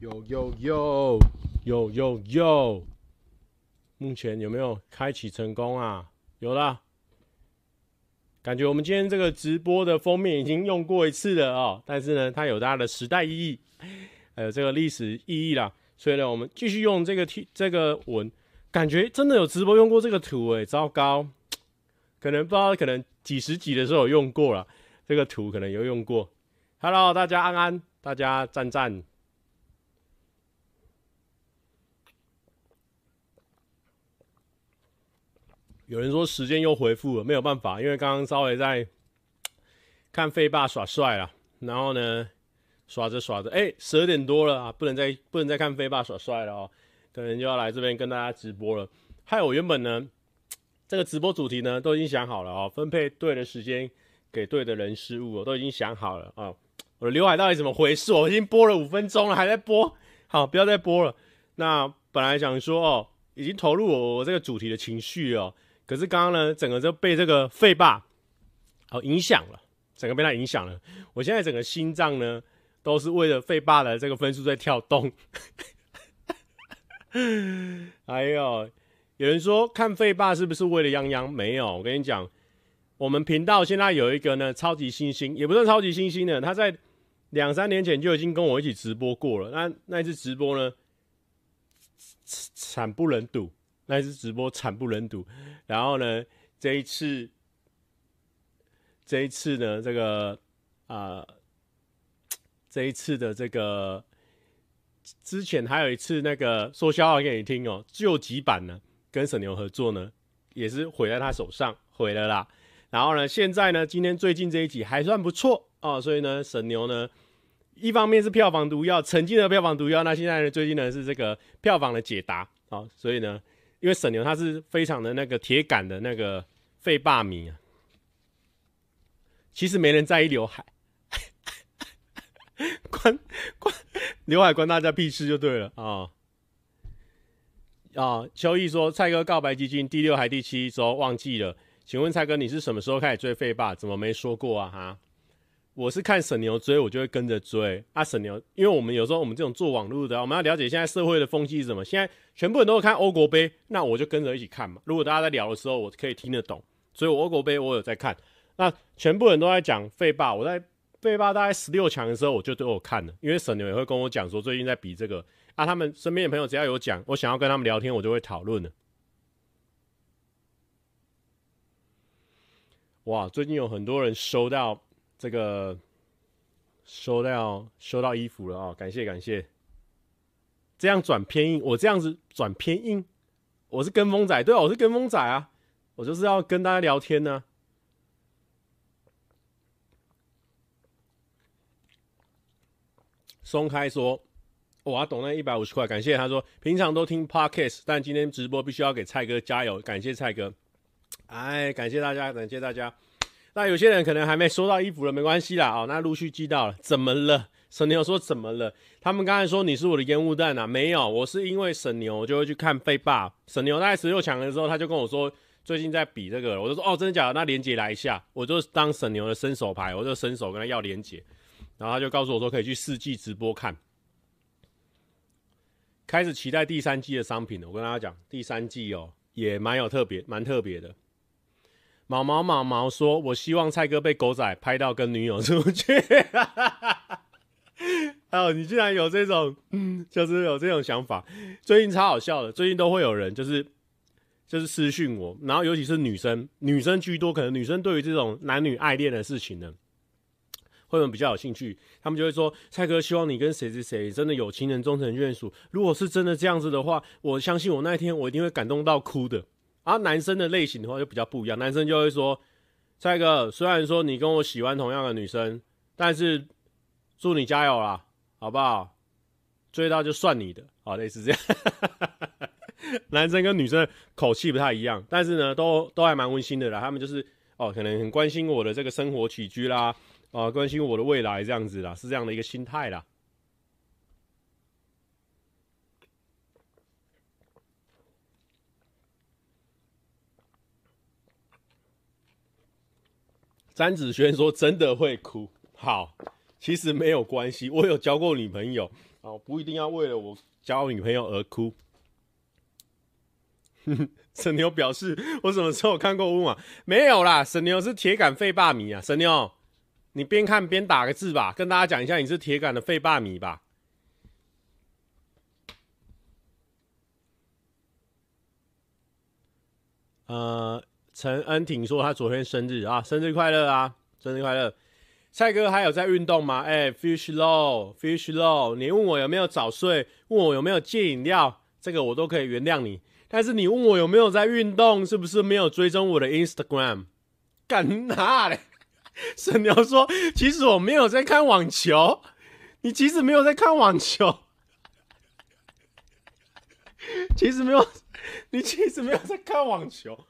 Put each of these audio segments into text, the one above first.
有有有有有有，目前有没有开启成功啊？有啦，感觉我们今天这个直播的封面已经用过一次了哦，但是呢，它有它的时代意义，还有这个历史意义啦，所以呢，我们继续用这个 T 这个文，感觉真的有直播用过这个图诶，糟糕，可能不知道，可能几十集的时候有用过了，这个图可能有用过。Hello，大家安安，大家赞赞。有人说时间又恢复了，没有办法，因为刚刚稍微在看废爸耍帅了，然后呢，耍着耍着，哎，十二点多了啊，不能再不能再看废爸耍帅了哦，可能就要来这边跟大家直播了。害我原本呢，这个直播主题呢都已经想好了哦，分配对的时间给对的人事物，我都已经想好了啊。我的刘海到底怎么回事？我已经播了五分钟了，还在播。好，不要再播了。那本来想说哦，已经投入我我这个主题的情绪哦，可是刚刚呢，整个就被这个废爸哦影响了，整个被他影响了。我现在整个心脏呢，都是为了废爸的这个分数在跳动。哎呦，有人说看废爸是不是为了泱泱？没有，我跟你讲，我们频道现在有一个呢超级新星，也不是超级新星的，他在。两三年前就已经跟我一起直播过了，那那一次直播呢，惨不忍睹。那一次直播惨不忍睹。然后呢，这一次，这一次呢，这个啊、这一次的这个之前还有一次那个说笑话给你听哦，救急版呢，跟沈牛合作呢，也是毁在他手上，毁了啦。然后呢，现在呢，今天最近这一集还算不错哦，所以呢，沈牛呢。一方面是票房毒药，曾经的票房毒药，那现在呢，最近呢是这个票房的解答啊，所以呢，因为沈牛他是非常的那个铁杆的那个废爸迷啊，其实没人在意刘海，关关刘海关大家屁事就对了啊啊！秋意说蔡哥告白基金第六还第七周忘记了，请问蔡哥你是什么时候开始追废爸？怎么没说过啊？哈？我是看沈牛追，我就会跟着追啊。沈牛，因为我们有时候我们这种做网络的，我们要了解现在社会的风气是什么。现在全部人都看欧国杯，那我就跟着一起看嘛。如果大家在聊的时候，我可以听得懂，所以我欧国杯我有在看。那全部人都在讲废爸，我在废爸大概十六强的时候，我就都有看了。因为沈牛也会跟我讲说，最近在比这个啊。他们身边的朋友只要有讲，我想要跟他们聊天，我就会讨论了。哇，最近有很多人收到。这个收到收到衣服了啊、哦！感谢感谢，这样转偏硬，我这样子转偏硬，我是跟风仔，对啊，我是跟风仔啊，我就是要跟大家聊天呢、松开说，我要懂那一百五十块，感谢他说，平常都听 Podcast，但今天直播必须要给蔡哥加油，感谢蔡哥，哎，感谢大家，感谢大家。那有些人可能还没收到衣服了，没关系啦，哦，那陆续寄到了。怎么了？沈牛说怎么了？他们刚才说你是我的烟雾弹啊？没有，我是因为沈牛，我就会去看废爸。沈牛在十六强的时候，他就跟我说最近在比这个，我就说哦，真的假的？那连杰来一下，我就当沈牛的伸手牌，我就伸手跟他要连杰，然后他就告诉我说可以去四季直播看。开始期待第三季的商品了。我跟大家讲，第三季哦也蛮有特别，蛮特别的。毛毛毛毛说：“我希望蔡哥被狗仔拍到跟女友出去。”还有，你竟然有这种，嗯，就是有这种想法。最近超好笑的，最近都会有人就是就是私讯我，然后尤其是女生，女生居多，可能女生对于这种男女爱恋的事情呢，会比较有兴趣。他们就会说：“蔡哥，希望你跟谁谁谁真的有情人终成眷属。如果是真的这样子的话，我相信我那一天我一定会感动到哭的。”啊，男生的类型的话就比较不一样，男生就会说：“蔡哥，虽然说你跟我喜欢同样的女生，但是祝你加油啦，好不好？追到就算你的，好，类似这样。”男生跟女生口气不太一样，但是呢，都都还蛮温馨的啦。他们就是哦，可能很关心我的这个生活起居啦，啊，关心我的未来这样子啦，是这样的一个心态啦。詹子轩说：“真的会哭。”好，其实没有关系，我有交过女朋友哦，不一定要为了我交女朋友而哭。神牛表示：“我什么时候看过乌马？没有啦，神牛是铁杆废霸迷啊！神牛，你边看边打个字吧，跟大家讲一下你是铁杆的废霸迷吧。”呃，陈恩挺说他昨天生日啊，生日快乐啊，生日快乐！蔡哥还有在运动吗？哎、，Fish Low，Fish Low，你问我有没有早睡，问我有没有戒饮料，这个我都可以原谅你。但是你问我有没有在运动，是不是没有追踪我的 Instagram？干哪嘞？沈牛说，其实我没有在看网球。你其实没有在看网球，其实没有，你其实没有在看网球。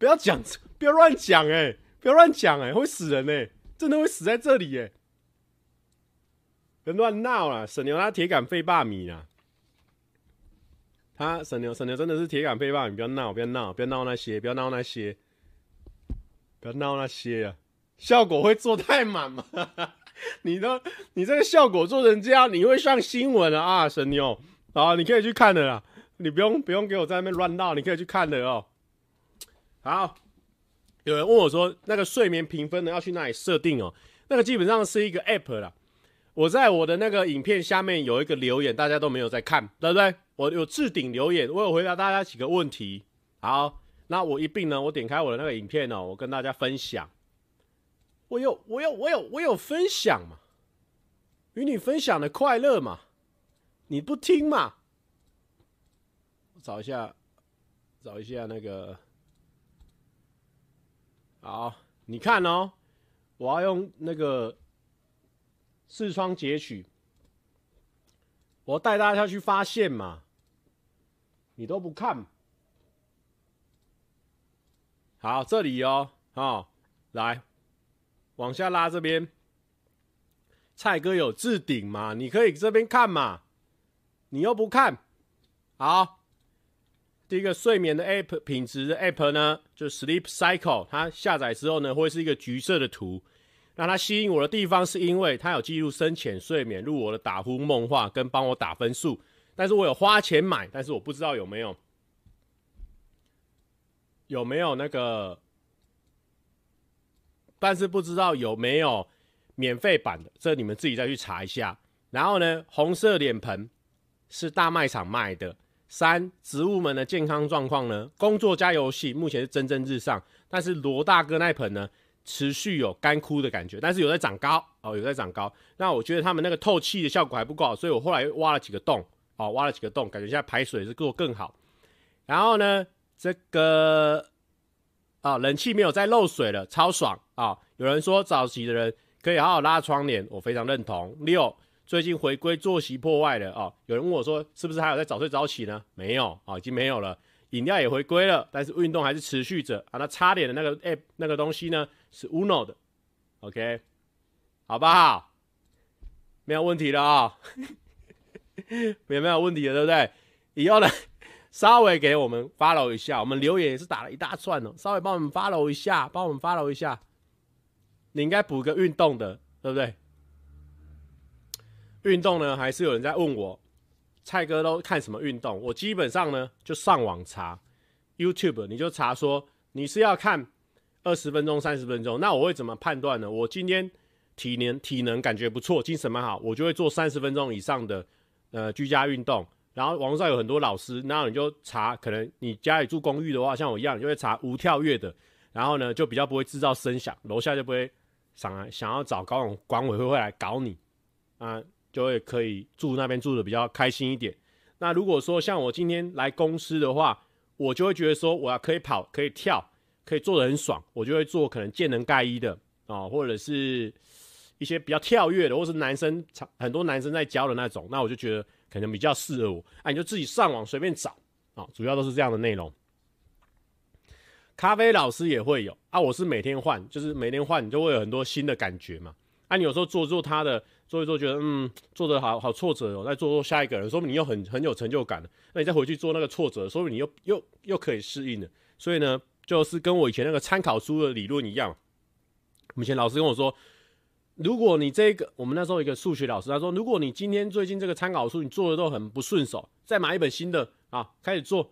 不要讲，不要乱讲，哎，不要乱讲，哎，会死人哎，真的会死在这里，哎，别乱闹了。沈牛他铁杆废霸米啊。他神牛，神牛真的是铁杆废霸，米不要闹，不要闹，不要闹那些，不要闹那些，不要闹那些啊！效果会做太满吗？你的，你这个效果做成这样，你会上新闻了啊！神牛，好，你可以去看的啦，你不用不用给我在那边乱闹，你可以去看的哦。好，有人问我说，那个睡眠评分呢要去哪里设定哦？那个基本上是一个 app 啦。我在我的那个影片下面有一个留言，大家都没有在看，对不对？我有置顶留言，我有回答大家几个问题。好，那我一并呢，我点开我的那个影片哦，我跟大家分享。我有，我有，我有，我有分享嘛？与你分享的快乐嘛？你不听嘛？我找一下，找一下那个。好，你看哦，我要用那个。视窗截取，我带大家去发现嘛，你都不看。好，这里哦，哦，来，往下拉这边，蔡哥有置顶嘛？你可以这边看嘛，你又不看。好，第一个睡眠的 app 品质的 app 呢，就 Sleep Cycle，它下载之后呢，会是一个橘色的图。那它吸引我的地方，是因为它有记录深浅睡眠、入我的打呼梦话跟帮我打分数。但是我有花钱买，但是我不知道有没有有没有那个，但是不知道有没有免费版的，这你们自己再去查一下。然后呢，红色脸盆是大卖场卖的。三，植物们的健康状况呢？工作加游戏目前是蒸蒸日上，但是罗大哥那盆呢？持续有干枯的感觉，但是有在长高哦，有在长高。那我觉得他们那个透气的效果还不够好，所以我后来挖了几个洞哦，挖了几个洞，感觉现在排水是做更好。然后呢，这个、哦，冷气没有再漏水了，超爽啊、有人说早起的人可以好好拉窗帘，我非常认同。六，最近回归作息破坏了哦。有人问我说，是不是还有在早睡早起呢？没有啊、哦，已经没有了。饮料也回归了，但是运动还是持续着啊。那擦脸的那个 app 那个东西呢？是 Uno 的，OK，好不好？没有问题了啊、没有没有问题的，对不对？以后呢，稍微给我们 follow 一下，我们留言也是打了一大串哦、稍微帮我们 follow 一下，帮我们 follow 一下。你应该补个运动的，对不对？运动呢，还是有人在问我。蔡哥都看什么运动？我基本上呢就上网查 YouTube，你就查说你是要看二十分钟、三十分钟，那我会怎么判断呢？我今天体能体能感觉不错，精神蛮好，我就会做三十分钟以上的呃居家运动。然后网上有很多老师，然后你就查，可能你家里住公寓的话，像我一样，就会查无跳跃的，然后呢就比较不会制造声响，楼下就不会想来想要找高雄管委会会来搞你啊。就会可以住那边住的比较开心一点。那如果说像我今天来公司的话，我就会觉得说我要可以跑，可以跳，可以做的很爽，我就会做可能健能盖衣的啊、或者是一些比较跳跃的，或是男生很多男生在教的那种，那我就觉得可能比较适合我。啊，你就自己上网随便找啊、主要都是这样的内容。咖啡老师也会有啊，我是每天换，就是每天换，你就会有很多新的感觉嘛。啊，你有时候做做他的。做一做，觉得嗯，做的好好挫折哦，再做做下一个人，说明你又很很有成就感了。那你再回去做那个挫折，说明你又又又可以适应了。所以呢，就是跟我以前那个参考书的理论一样。以前老师跟我说，如果你这个，我们那时候一个数学老师他说，如果你今天最近这个参考书你做的都很不顺手，再买一本新的啊，开始做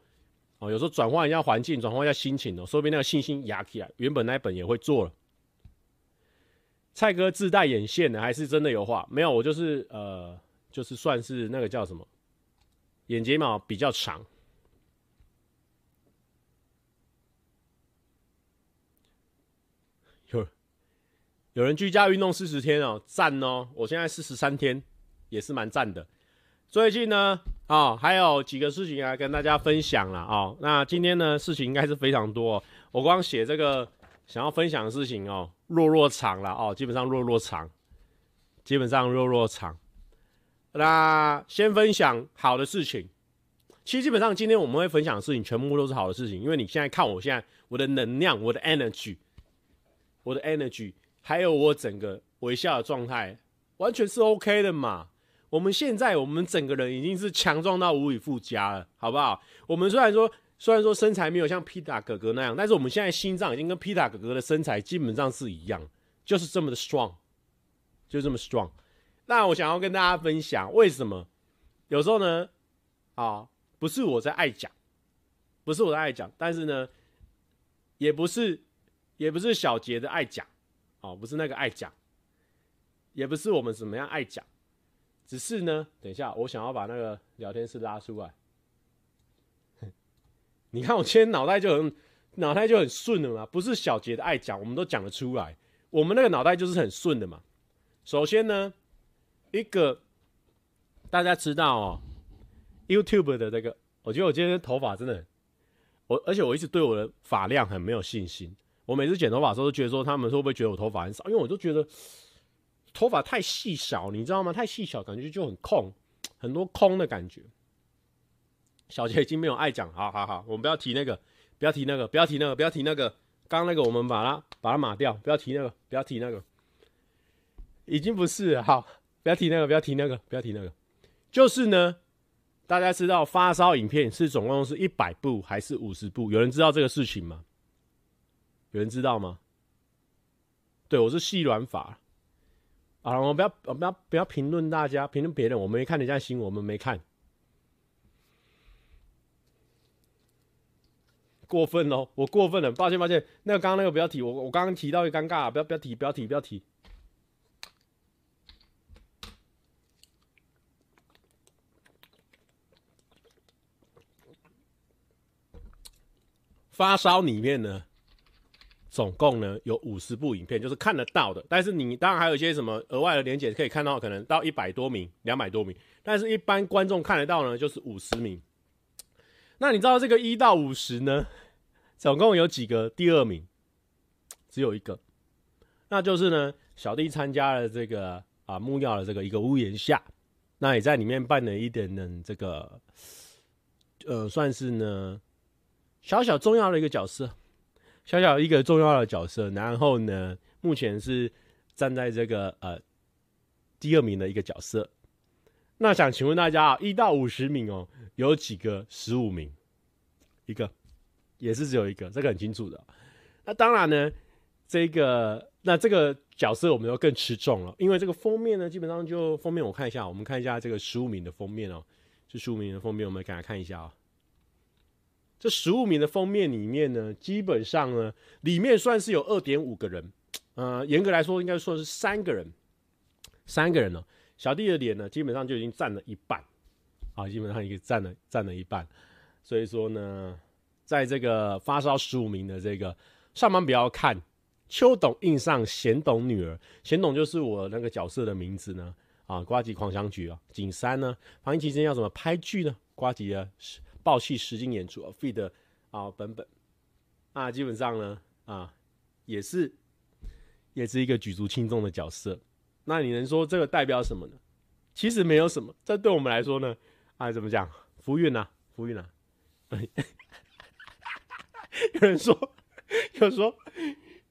哦。有时候转换一下环境，转换一下心情哦，说不定那个信心压起来，原本那一本也会做了。蔡哥自带眼线的，还是真的有画？没有，我就是呃，就是算是那个叫什么，眼睫毛比较长。有有人居家运动四十天哦，赞哦！我现在四十三天，也是蛮赞的。最近呢，啊、哦，还有几个事情来跟大家分享了哦。那今天呢，事情应该是非常多、哦。我光写这个想要分享的事情哦，弱弱长了哦，基本上弱弱长，基本上弱弱长。那先分享好的事情。其实基本上今天我们会分享的事情，全部都是好的事情，因为你现在看我现在我的能量，我的 energy，我的 energy。还有我整个微笑的状态，完全是 OK 的嘛。我们现在我们整个人已经是强壮到无以复加了，好不好？我们虽然说虽然说身材没有像皮塔哥哥那样，但是我们现在心脏已经跟皮塔哥哥的身材基本上是一样，就是这么的 strong，就这么 strong。那我想要跟大家分享，为什么有时候呢？啊，不是我在爱讲，不是我在爱讲，但是呢，也不是也不是小杰的爱讲。哦，不是那个爱讲，也不是我们怎么样爱讲，只是呢，等一下，我想要把那个聊天室拉出来。你看我今天脑袋就很 脑袋就很顺的嘛，不是小杰的爱讲，我们都讲得出来，我们那个脑袋就是很顺的嘛。首先呢，一个大家知道哦，YouTube 的这个，我觉得我今天头发真的，我而且我一直对我的发量很没有信心。我每次剪头发的时候都觉得说，他们会不会觉得我头发很少？因为我都觉得头发太细小，你知道吗？太细小，感觉就很空，很多空的感觉。小杰已经没有爱讲，好好好，我们不要提那个，不要提那个，不要提那个，不要提那个。刚刚那个我们把它把它码掉，不要提那个，不要提那个，已经不是好，不要提那个，不要提那个，不要提那个。就是呢，大家知道发烧影片是总共是一百部还是五十部？有人知道这个事情吗？有人知道吗？对，我是细软法啊！我们不要，我不要，不要评论大家，评论别人。我们没看人家新闻，我们没看，过分哦！我过分了，抱歉，抱歉。那个刚刚那个不要提，我我刚刚提到一尴尬，不要不要提，不要提，不要提。发烧里面呢？总共呢有五十部影片，就是看得到的。但是你当然还有一些什么额外的连结可以看到，可能到一百多名、两百多名。但是一般观众看得到呢，就是五十名。那你知道这个一到五十呢，总共有几个第二名？只有一个，那就是呢，小弟参加了这个啊木曜的这个一个屋檐下，那也在里面扮了一点点这个，呃，算是呢小小重要的一个角色。小小一个重要的角色，然后呢，目前是站在这个呃第二名的一个角色。那想请问大家啊，一到五十名哦，有几个十五名？一个，也是只有一个，这个很清楚的。那当然呢，这个那这个角色我们要更吃重了，因为这个封面呢，基本上就封面我看一下，我们看一下这个十五名的封面哦，这十五名的封面我们给大家看一下啊。这十五名的封面里面呢，基本上呢，里面算是有二点五个人，呃，严格来说应该说是三个人，三个人呢、小弟的脸呢，基本上就已经占了一半，啊，基本上已经占了占了一半。所以说呢，在这个发烧十五名的这个上班不要看，秋董硬上贤董女儿，贤董就是我那个角色的名字呢，啊，瓜吉狂想曲啊，景山呢，防疫期间要怎么拍剧呢？瓜吉的。爆气实景演出啊，feed 啊本本啊，基本上呢啊，也是也是一个举足轻重的角色。那你能说这个代表什么呢？其实没有什么，这对我们来说呢，啊怎么讲？福运呐，福运呐。有人说，有人说，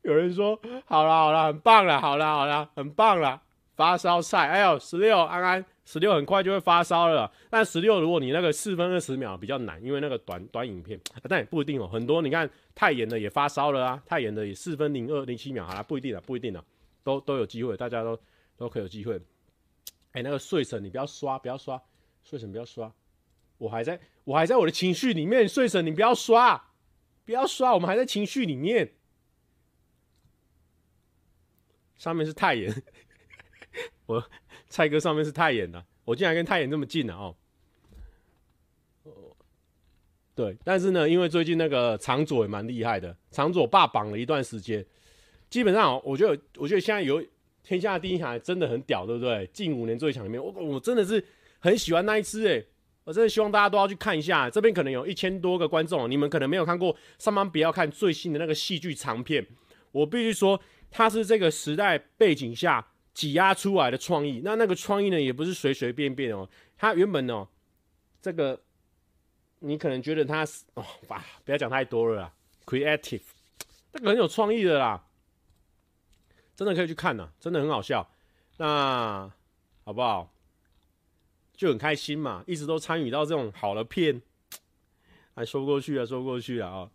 有人说，好了好了，很棒了，好了好了，很棒了，发烧赛，哎呦，十六安安。十六很快就会发烧了，但十六如果你那个四分二十秒比较难，因为那个短短影片，但也不一定哦。很多你看太严的也发烧了啊，太严的也四分零二零七秒，好了，不一定了，不一定了，都都有机会，大家都都可以有机会。哎、那个睡神，你不要刷，不要刷，睡神不要刷，我还在我还在我的情绪里面，睡神你不要刷，不要刷，我们还在情绪里面。上面是太妍，我蔡哥上面是太妍的，我竟然跟太妍这么近了哦。对，但是呢，因为最近那个长佐也蛮厉害的，长佐霸榜了一段时间，基本上我觉得，我觉得现在有天下第一台真的很屌，对不对？近五年最强里面，我我真的是很喜欢那一支诶，我真的希望大家都要去看一下。这边可能有一千多个观众，你们可能没有看过，上班不要看最新的那个戏剧长片，我必须说，它是这个时代背景下挤压出来的创意。那那个创意呢，也不是随随便便哦，它原本哦，这个。你可能觉得他是哦，哇，不要讲太多了啦，creative，这个很有创意的啦，真的可以去看呐，真的很好笑。那好不好？就很开心嘛，一直都参与到这种好的片，还说不过去啊，说不过去啊啊、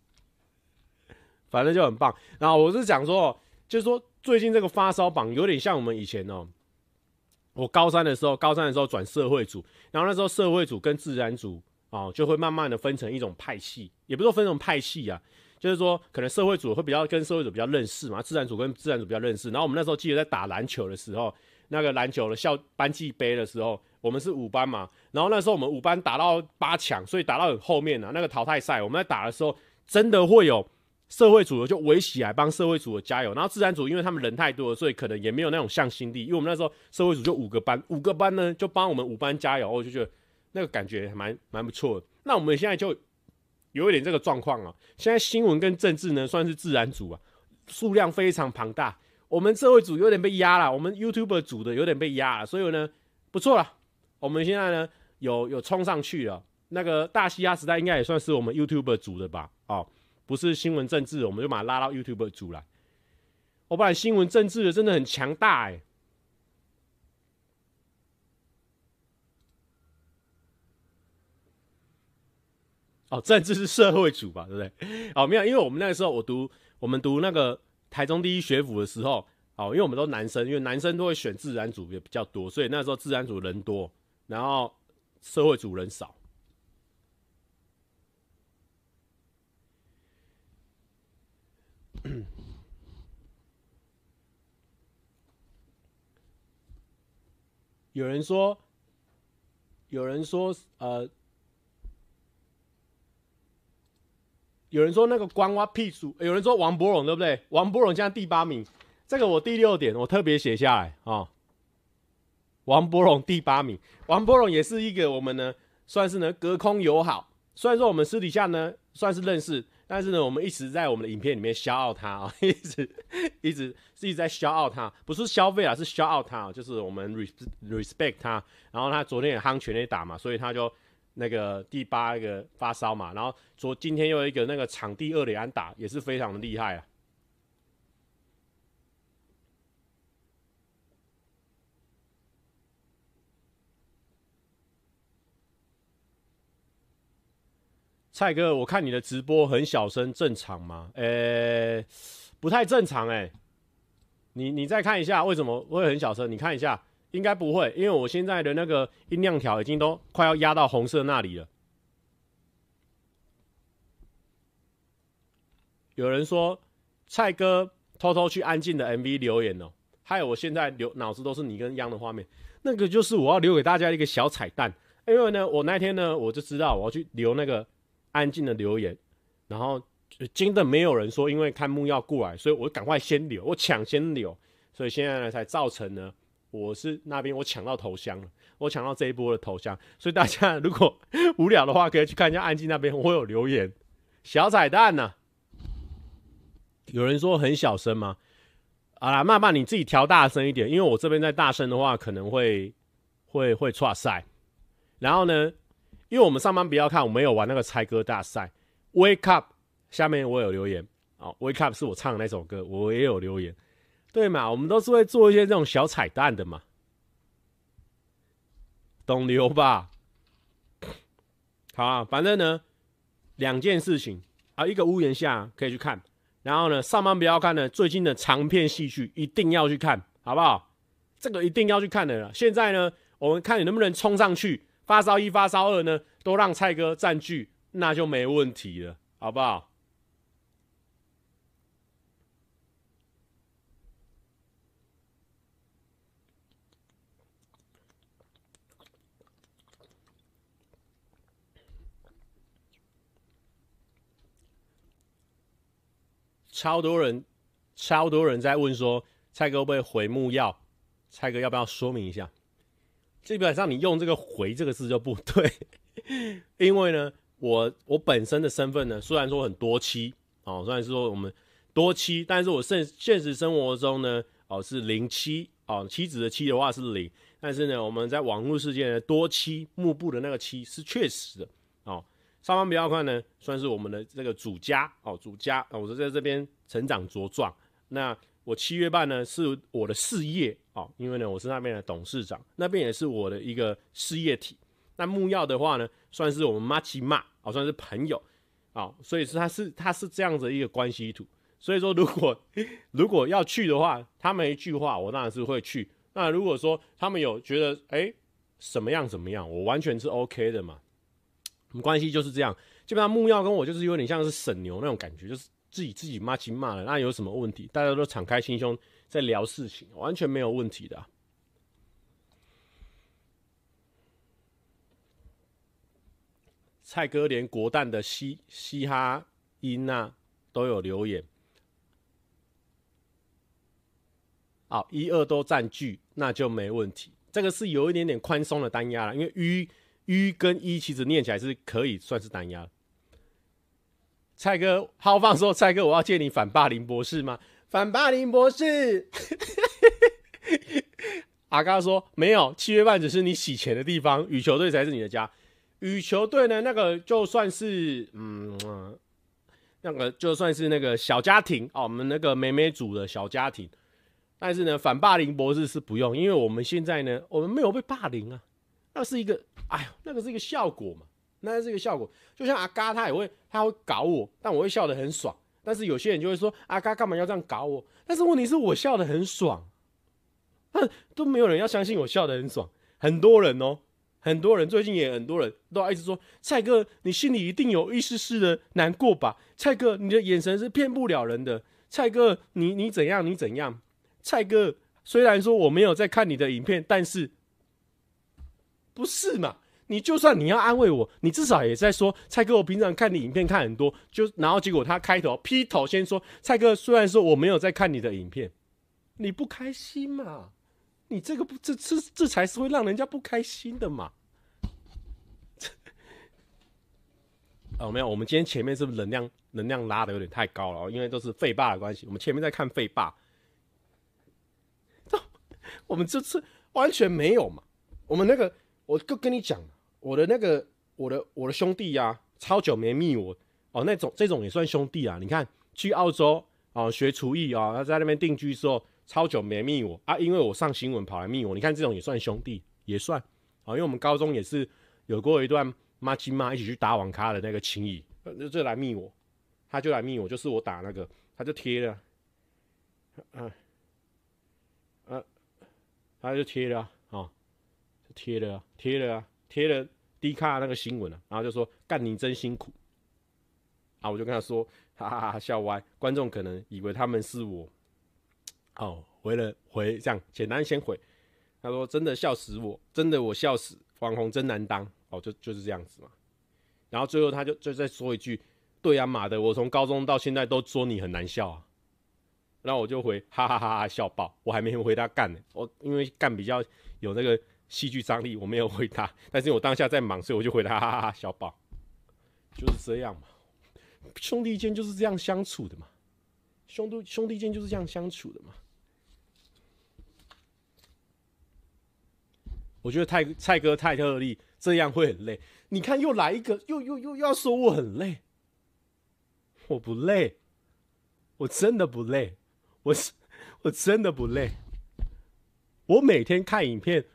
反正就很棒。然后我是讲说，就是说最近这个发烧榜有点像我们以前哦，我高三的时候，高三的时候转社会组，然后那时候社会组跟自然组。哦，就会慢慢的分成一种派系，也不是说分成派系啊，就是说可能社会组会比较跟社会组比较认识嘛，自然组跟自然组比较认识。然后我们那时候记得在打篮球的时候，那个篮球的校班级杯的时候，我们是五班嘛，然后那时候我们五班打到八强，所以打到很后面啊，那个淘汰赛我们在打的时候，真的会有社会组的就围起来帮社会组的加油，然后自然组因为他们人太多了，所以可能也没有那种向心力，因为我们那时候社会组就五个班，五个班呢就帮我们五班加油，我就觉得。那个感觉蛮蛮不错的。那我们现在就有一点这个状况啊。现在新闻跟政治呢，算是自然组啊，数量非常庞大。我们社会组有点被压了，我们 YouTube 组的有点被压了，所以呢，不错了。我们现在呢，有有冲上去了。那个大嘻哈时代应该也算是我们 YouTube 组的吧？哦，不是新闻政治，我们就把它拉到 YouTube 组来。我不然新闻政治的真的很强大哎、哦，政治是社会组吧，对不对？哦，没有，因为我们那个时候我读我们读那个台中第一学府的时候，哦，因为我们都男生，因为男生都会选自然组也比较多，所以那时候自然组人多，然后社会组人少。有人说，有人说，呃。有人说那个关挖屁数，有人说王柏融对不对？王柏融现在第八名，这个我第六点我特别写下来啊、哦。王柏融第八名，王柏融也是一个我们呢算是呢隔空友好，虽然说我们私底下呢算是认识，但是呢我们一直在我们的影片里面消耗他 啊，一直一直一直在消耗他，不是消费啊，是消耗他，就是我们 respect 他，然后他昨天也夯全垒打嘛，所以他就。那个第八个发烧嘛，然后昨今天又有一个那个场地二垒安打，也是非常的厉害啊。蔡哥，我看你的直播很小声，正常吗？呃、不太正常哎、你你再看一下，为什么会很小声？你看一下。应该不会，因为我现在的那个音量条已经都快要压到红色那里了。有人说蔡哥偷偷去安静的 MV 留言哦，害我现在留脑子都是你跟央的画面，那个就是我要留给大家一个小彩蛋。因为呢，我那天呢我就知道我要去留那个安静的留言，然后真的没有人说，因为看幕要过来，所以我赶快先留，我抢先留，所以现在呢才造成呢。我是那边我抢到头香了，我抢到这一波的头香，所以大家 如果无聊的话，可以去看一下安静那边，我有留言小彩蛋呢、有人说很小声吗？好啦，慢慢你自己调大声一点，因为我这边再大声的话可能会会会剉赛。然后呢，因为我们上班不要看，我没有玩那个猜歌大赛。Wake up，下面我有留言哦，Wake up 是我唱的那首歌，我也有留言。对嘛，我们都是会做一些这种小彩蛋的嘛，懂流吧？好啊，反正呢，两件事情啊，一个屋檐下可以去看，然后呢，上班不要看的，最近的长片戏剧一定要去看，好不好？这个一定要去看的了。现在呢，我们看你能不能冲上去，发烧一、发烧二呢，都让蔡哥占据，那就没问题了，好不好？超多人，超多人在问说，蔡哥会不会回木曜？蔡哥要不要说明一下？基本上你用这个“回”这个字就不对，因为呢，我我本身的身份呢，虽然说很多妻哦，虽然是说我们多妻，但是我现现实生活中呢，哦是零妻哦，妻子的妻的话是零，但是呢，我们在网络世界呢，多妻幕布的那个妻是确实的。上方比较快呢，算是我们的这个主家哦，主家哦，我是在这边成长茁壮。那我七月半呢，是我的事业哦，因为呢，我是那边的董事长，那边也是我的一个事业体。那木曜的话呢，算是我们妈吉妈哦，算是朋友哦，所以是他是他是这样子一个关系图。所以说，如果 如果要去的话，他们一句话，我当然是会去。那如果说他们有觉得哎、欸、什么样怎么样，我完全是 OK 的嘛。我们关系就是这样，基本上木曜跟我就是有点像是省牛那种感觉，就是自己自己骂亲骂了，那有什么问题？大家都敞开心胸在聊事情，完全没有问题的。蔡哥连国蛋的嘻嘻哈音啊都有留言，好，一二都占据，那就没问题。这个是有一点点宽松的单押了，因为鱼。U 跟一其实念起来是可以算是单押。蔡哥浩放说：“蔡哥，我要借你反霸凌博士吗？”反霸凌博士，阿嘎说：“没有，七月半只是你洗钱的地方，羽球队才是你的家。羽球队呢，那个就算是嗯，那个就算是那个小家庭哦，我们那个美美组的小家庭。但是呢，反霸凌博士是不用，因为我们现在呢，我们没有被霸凌啊。”那是一个，哎呦，那个是一个效果嘛，那是一个效果。就像阿嘎他也会，他会搞我，但我会笑得很爽。但是有些人就会说，阿嘎干嘛要这样搞我？但是问题是我笑得很爽，但都没有人要相信我笑得很爽。很多人哦，很多人最近也很多人都要一直说，蔡哥，你心里一定有一丝丝的难过吧？蔡哥，你的眼神是骗不了人的。蔡哥，你你怎样？你怎样？蔡哥，虽然说我没有在看你的影片，但是。不是嘛？你就算你要安慰我，你至少也在说蔡哥，我平常看你影片看很多，就然后结果他开头劈头先说蔡哥，虽然说我没有在看你的影片，你不开心嘛？你这个不这这这才是会让人家不开心的嘛？哦，没有，我们今天前面是不是能量能量拉的有点太高了？因为都是废霸的关系，我们前面在看废霸，我们这次完全没有嘛？我们那个。我就跟你讲，我的那个我的我的兄弟呀、啊，超久没密我哦，那种这种也算兄弟啊。你看去澳洲哦学厨艺啊，他在那边定居的时候，超久没密我啊，因为我上新闻跑来密我。你看这种也算兄弟，也算啊，因为我们高中也是有过一段妈亲妈一起去打网咖的那个情谊，就就来密我，他就来密我，就是我打那个，他就贴了，嗯、嗯、啊，他就贴了。贴了啊，贴了啊，贴了 D 卡那个新闻啊，然后就说干你真辛苦啊！我就跟他说，哈哈哈，笑歪。观众可能以为他们是我哦，回了回这样简单先回。他说真的笑死我，真的我笑死，网红真难当哦，就就是这样子嘛。然后最后他就就再说一句，对啊，妈的，我从高中到现在都说你很难笑啊。然后我就回哈哈哈哈笑爆，我还没回他干呢，我因为干比较有那个。戏剧张力，我没有回答，但是我当下在忙，所以我就回答哈哈哈，小宝，就是这样嘛，兄弟间就是这样相处的嘛，兄弟兄弟间就是这样相处的嘛。我觉得蔡蔡哥太特例，这样会很累。你看又来一个，又又又要说我很累，我不累，我真的不累，我是我真的不累，我每天看影片。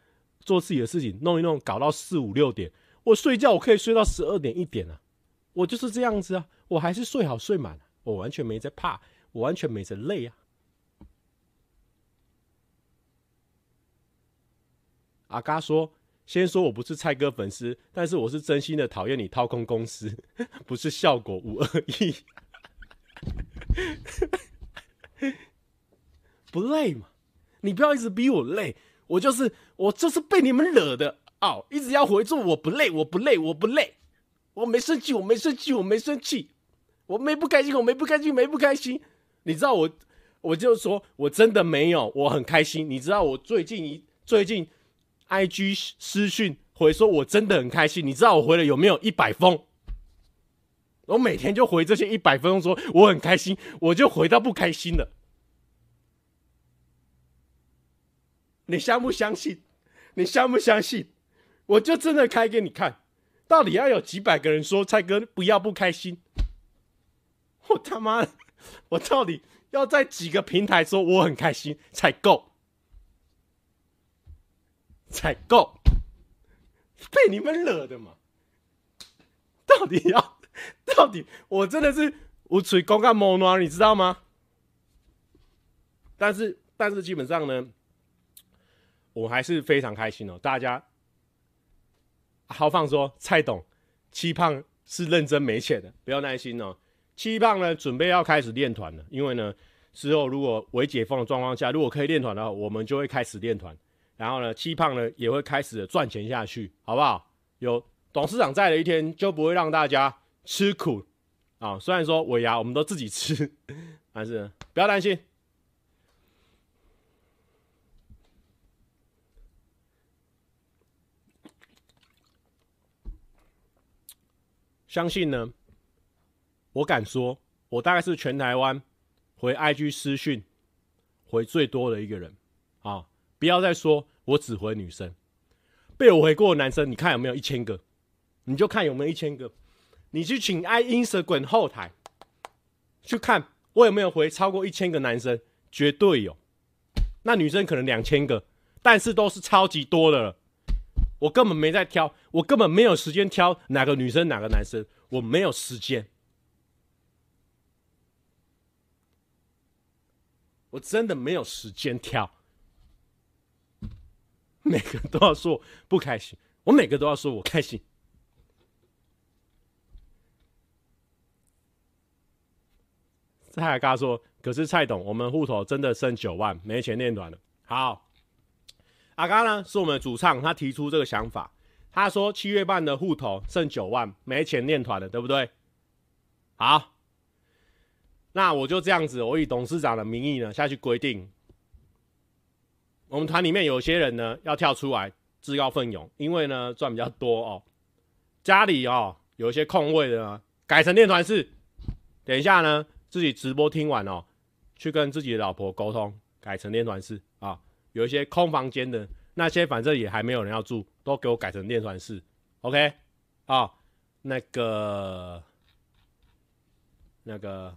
做自己的事情，弄一弄，搞到四五六点。我睡觉，我可以睡到十二点一点啊。我就是这样子啊，我还是睡好睡满，我完全没在怕，我完全没在累啊。阿嘎说：“先说我不是蔡哥粉丝，但是我是真心的讨厌你掏空公司，不是效果无二意，不累嘛？你不要一直逼我累，我就是我就是被你们惹的哦，一直要回做我不累，我不累，我不累，我没生气，我没生气，我没生气，我没不开心，我没不开心，没不开心。你知道我，我就说我真的没有，我很开心。你知道我最近一最近。” I G 私讯回说，我真的很开心。你知道我回了有没有一百封？我每天就回这些一百封，说我很开心，我就回到不开心了。你相不相信？你相不相信？我就真的开给你看，到底要有几百个人说蔡哥不要不开心？我他妈，我到底要在几个平台说我很开心才够？才够被你们惹的嘛？到底要到底？我真的是无嘴公干毛暖，你知道吗？但是但是基本上呢，我还是非常开心哦。大家豪放说蔡董七胖是认真没钱的，不要担心哦。七胖呢准备要开始练团了，因为呢之后如果未解封的状况下，如果可以练团的话，我们就会开始练团。然后呢，七胖呢也会开始赚钱下去，好不好？有董事长在的一天，就不会让大家吃苦啊。虽然说尾牙我们都自己吃，但是不要担心。相信呢，我敢说，我大概是全台湾回 IG 私讯回最多的一个人啊。不要再说我只回女生，被我回过的男生，你看有没有一千个？你就看有没有一千个。你去请 i Instagram 后台去看我有没有回超过一千个男生，绝对有。那女生可能两千个，但是都是超级多的了。我根本没在挑，我根本没有时间挑哪个女生哪个男生，我没有时间。我真的没有时间挑。每个都要说不开心，我每个都要说我开心。蔡海嘎说：“可是蔡董，我们户头真的剩九万，没钱练团了。”好，阿嘎呢是我们的主唱，他提出这个想法。他说七月半的户头剩九万，没钱练团了，对不对？好，那我就这样子，我以董事长的名义呢下去规定。我们团里面有些人呢，要跳出来自告奋勇，因为呢赚比较多哦。家里哦有一些空位的呢，改成练团室。等一下呢，自己直播听完哦，去跟自己的老婆沟通，改成练团室啊。有一些空房间的那些，反正也还没有人要住，都给我改成练团室。OK，啊，那个那个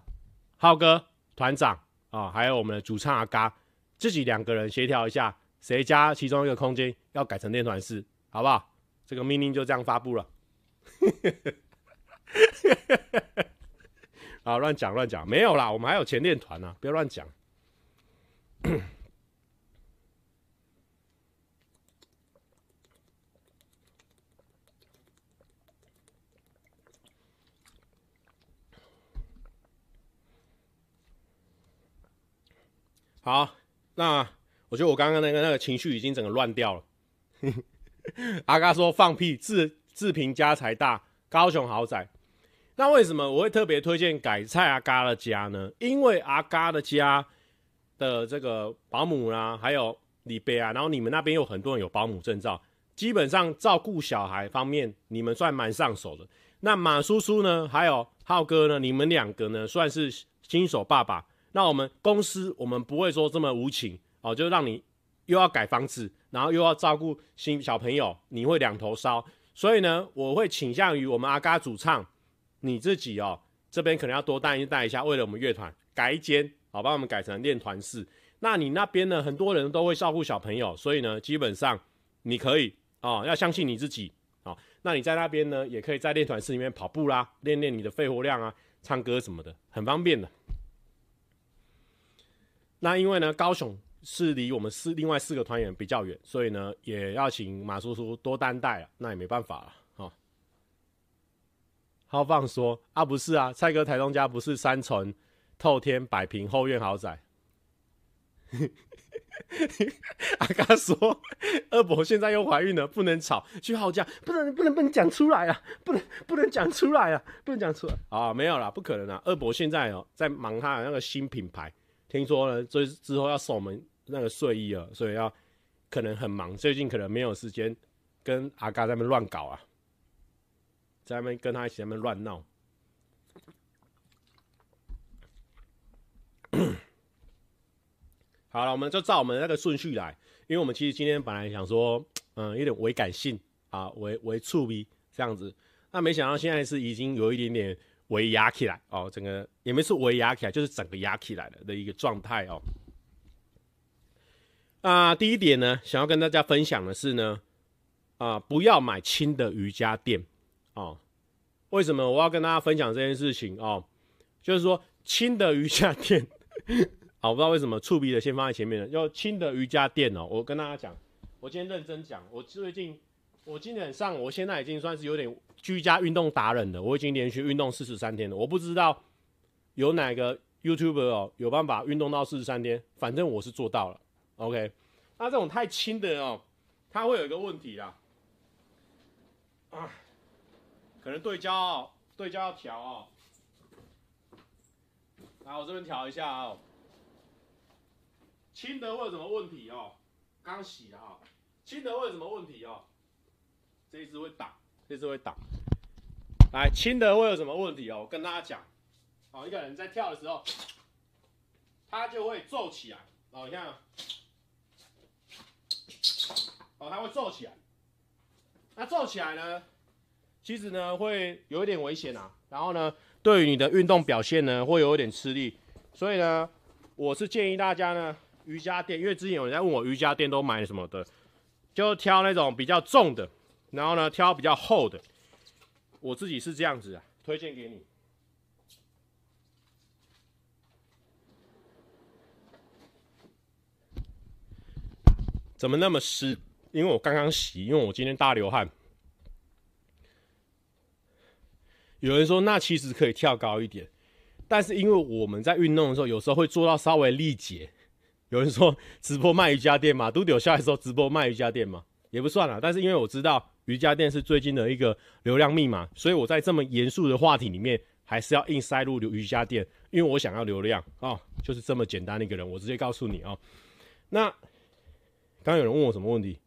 浩哥团长啊，还有我们的主唱阿嘎。自己两个人协调一下，谁家其中一个空间要改成练团室，好不好？这个命令就这样发布了。啊，乱讲乱讲，没有啦，我们还有前练团呢，不要乱讲。好。那我觉得我刚刚那个那个情绪已经整个乱掉了。阿嘎说放屁，自自评家财大，高雄豪宅。那为什么我会特别推荐改蔡阿嘎的家呢？因为阿嘎的家的这个保姆啦，还有李贝啊，然后你们那边有很多人有保姆证照，基本上照顾小孩方面你们算蛮上手的。那马叔叔呢，还有浩哥呢，你们两个呢算是新手爸爸。那我们公司，我们不会说这么无情哦，就让你又要改房子，然后又要照顾新小朋友，你会两头烧。所以呢，我会倾向于我们阿嘎主唱你自己哦，这边可能要多带一带一下，为了我们乐团改一间，好、帮我们改成练团室。那你那边呢，很多人都会照顾小朋友，所以呢，基本上你可以哦，要相信你自己哦。那你在那边呢，也可以在练团室里面跑步啦，练练你的肺活量啊，唱歌什么的，很方便的。那因为呢，高雄是离我们四另外四个团员比较远，所以呢，也要请马叔叔多担待啊。那也没办法了，哦。浩放说啊，不是啊，蔡哥台东家不是三层透天百平后院豪宅。阿嘎说，二伯现在又怀孕了，不能吵，去号价，不能不能不能讲出来啊，不能不能讲出来啊，不能讲出来啊，没有啦，不可能啊，二伯现在哦在忙他的那个新品牌，听说呢，之之后要送我们那个睡衣了，所以要可能很忙，最近可能没有时间跟阿嘎在那边乱搞啊，在那边跟他一起在那边乱闹。好了，我们就照我们那个顺序来，因为我们其实今天本来想说，嗯，有点微感性啊，微微触鼻这样子，那没想到现在是已经有一点点微压起来哦，整个也没说微压起来，就是整个压起来了的一个状态哦。啊，第一点呢，想要跟大家分享的是呢，啊，不要买轻的瑜伽垫哦。为什么我要跟大家分享这件事情哦？就是说轻的瑜伽垫。好，我不知道为什么触鼻的先放在前面了。要轻的瑜伽垫哦，我跟大家讲，我今天认真讲，我最近，我基本上，我现在已经算是有点居家运动达人了。我已经连续运动四十三天了。我不知道有哪个 YouTube 哦有办法运动到四十三天，反正我是做到了。OK，那这种太轻的哦，它会有一个问题啦，啊，可能对焦哦，对焦要调哦。来，我这边调一下哦。轻的会有什么问题哦？刚洗了啊，轻的会有什么问题哦？这一只会挡，这一支会挡。来，轻的会有什么问题哦？我跟大家讲，哦，一个人在跳的时候，他就会皱起来。哦，你看，哦，他会皱起来。那皱起来呢，其实呢会有一点危险啊。然后呢，对于你的运动表现呢，会有一点吃力。所以呢，我是建议大家呢。瑜伽垫，因为之前有人在问我瑜伽垫都买什么的，就挑那种比较重的，然后呢挑比较厚的。我自己是这样子啊，推荐给你。怎么那么湿？因为我刚刚洗，因为我今天大流汗。有人说那其实可以跳高一点，但是因为我们在运动的时候，有时候会做到稍微力竭。有人说直播卖瑜伽垫嘛，都丢下来说直播卖瑜伽垫嘛，也不算了。但是因为我知道瑜伽垫是最近的一个流量密码，所以我在这么严肃的话题里面，还是要硬塞入瑜伽垫，因为我想要流量哦，就是这么简单的一个人。我直接告诉你哦。那刚有人问我什么问题？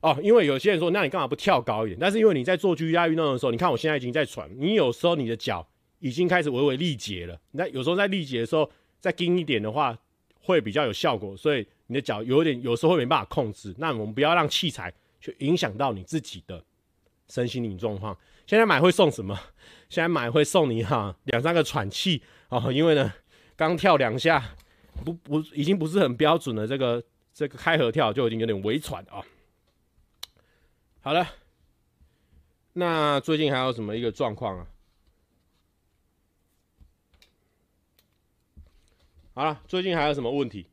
哦，因为有些人说，那你干嘛不跳高一点？但是因为你在做居家运动的时候，你看我现在已经在喘，你有时候你的脚已经开始微微力竭了。那有时候在力竭的时候再硬一点的话。会比较有效果，所以你的脚有点有时候会没办法控制。那我们不要让器材去影响到你自己的身心灵状况。现在买会送什么？现在买会送你哈两三个喘气哦，因为呢刚跳两下，不不已经不是很标准的这个这个开合跳就已经有点微喘啊、哦。好了，那最近还有什么一个状况啊？好了，最近还有什么问题？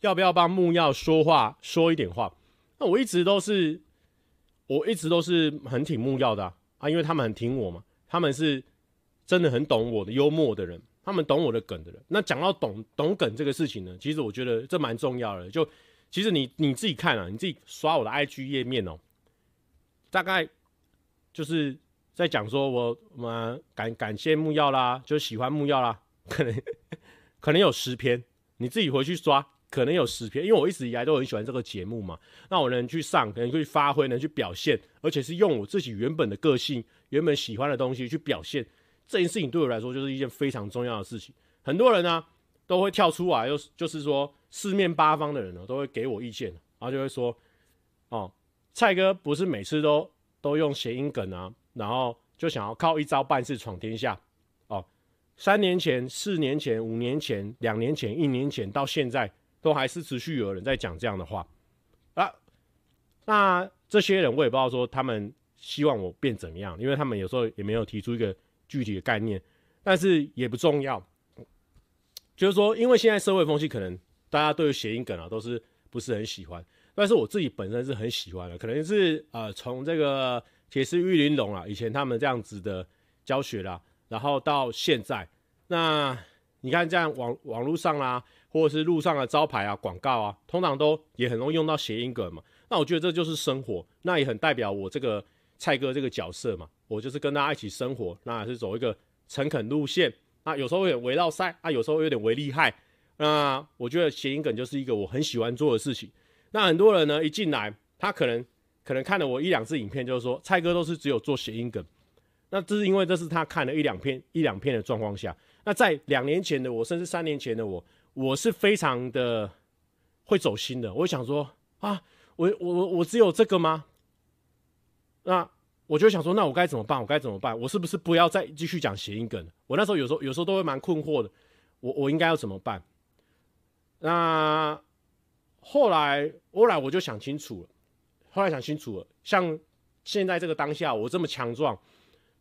要不要帮木曜说话说一点话？那我一直都是，我一直都是很挺木曜的啊，因为他们很挺我嘛，他们是真的很懂我的幽默的人，他们懂我的梗的人。那讲到懂懂梗这个事情呢，其实我觉得这蛮重要的。就其实你你自己看啊，你自己刷我的 IG 页面哦。大概就是在讲说我，我们感感谢木曜啦，就喜欢木曜啦，可能可能有十篇，你自己回去刷，可能有十篇，因为我一直以来都很喜欢这个节目嘛。那我能去上，能去发挥，能去表现，而且是用我自己原本的个性、原本喜欢的东西去表现，这件事情对我来说就是一件非常重要的事情。很多人呢、都会跳出来，又就是说四面八方的人呢都会给我意见，然后就会说，哦。蔡哥不是每次都都用谐音梗啊，然后就想要靠一招半式闯天下哦。三年前、四年前、五年前、两年前、一年前到现在，都还是持续有人在讲这样的话啊。那这些人我也不知道说他们希望我变怎么样，因为他们有时候也没有提出一个具体的概念，但是也不重要。就是说，因为现在社会风气可能大家对于谐音梗啊都是不是很喜欢，但是我自己本身是很喜欢的，可能是呃从这个铁丝玉玲珑啊，以前他们这样子的教学啦，然后到现在，那你看这样网网络上啦、啊，或者是路上的招牌啊、广告啊，通常都也很容易用到谐音梗嘛。那我觉得这就是生活，那也很代表我这个蔡哥这个角色嘛。我就是跟大家一起生活，那也是走一个诚恳路线。那有时候有点微绕赛，啊，有时候有点微厉害。那我觉得谐音梗就是一个我很喜欢做的事情。那很多人呢一进来，他可能可能看了我一两支影片，就是说蔡哥都是只有做谐音梗。那这是因为这是他看了一两篇一两篇的状况下。那在两年前的我，甚至三年前的我，我是非常的会走心的。我想说啊。我我我我只有这个吗？那我就想说，那我该怎么办？我该怎么办？我是不是不要再继续讲谐音梗？我那时候有时候有时候都会蛮困惑的。我我应该要怎么办？那后来后来我就想清楚了。后来想清楚了，像现在这个当下，我这么强壮，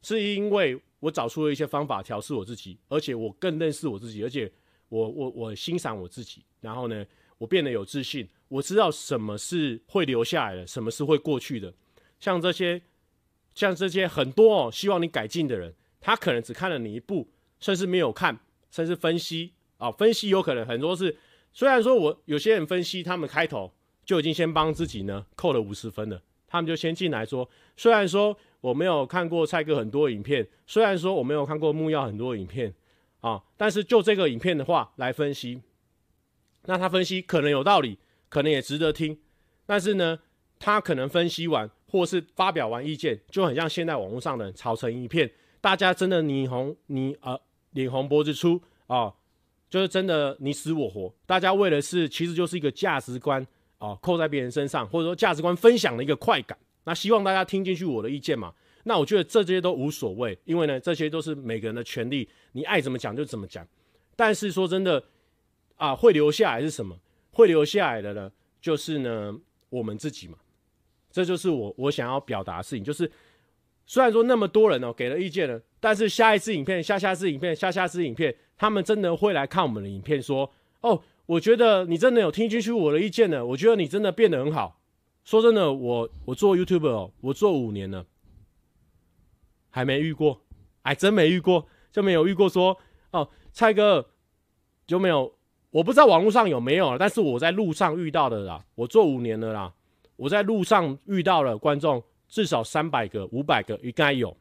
是因为我找出了一些方法调试我自己，而且我更认识我自己，而且我我我欣赏我自己。然后呢，我变得有自信。我知道什么是会留下来的，什么是会过去的。像这些，像这些很多哦，希望你改进的人，他可能只看了你一步，甚至没有看，甚至分析啊、哦，分析有可能很多是。虽然说我有些人分析，他们开头就已经先帮自己呢扣了五十分了，他们就先进来说，虽然说我没有看过蔡哥很多影片，虽然说我没有看过木曜很多影片啊、但是就这个影片的话来分析，那他分析可能有道理。可能也值得听，但是呢，他可能分析完或是发表完意见，就很像现在网络上的人吵成一片，大家真的你红你呃脸红脖子粗啊、就是真的你死我活，大家为的是其实就是一个价值观啊、扣在别人身上，或者说价值观分享的一个快感，那希望大家听进去我的意见嘛，那我觉得这些都无所谓，因为呢这些都是每个人的权利，你爱怎么讲就怎么讲，但是说真的啊会留下来是什么？会留下来的呢，就是呢我们自己嘛，这就是我我想要表达的事情。就是虽然说那么多人哦给了意见了，但是下一支影片、下下支影片、下下支影片，他们真的会来看我们的影片，说：“哦，我觉得你真的有听进去我的意见呢，我觉得你真的变得很好。”说真的，我我做 YouTube 哦，我做五年了，还没遇过，还真没遇过，就没有遇过说哦，蔡哥就没有。我不知道网络上有没有，但是我在路上遇到的啦，我做五年了啦，我在路上遇到了观众至少三百个、五百个应该有，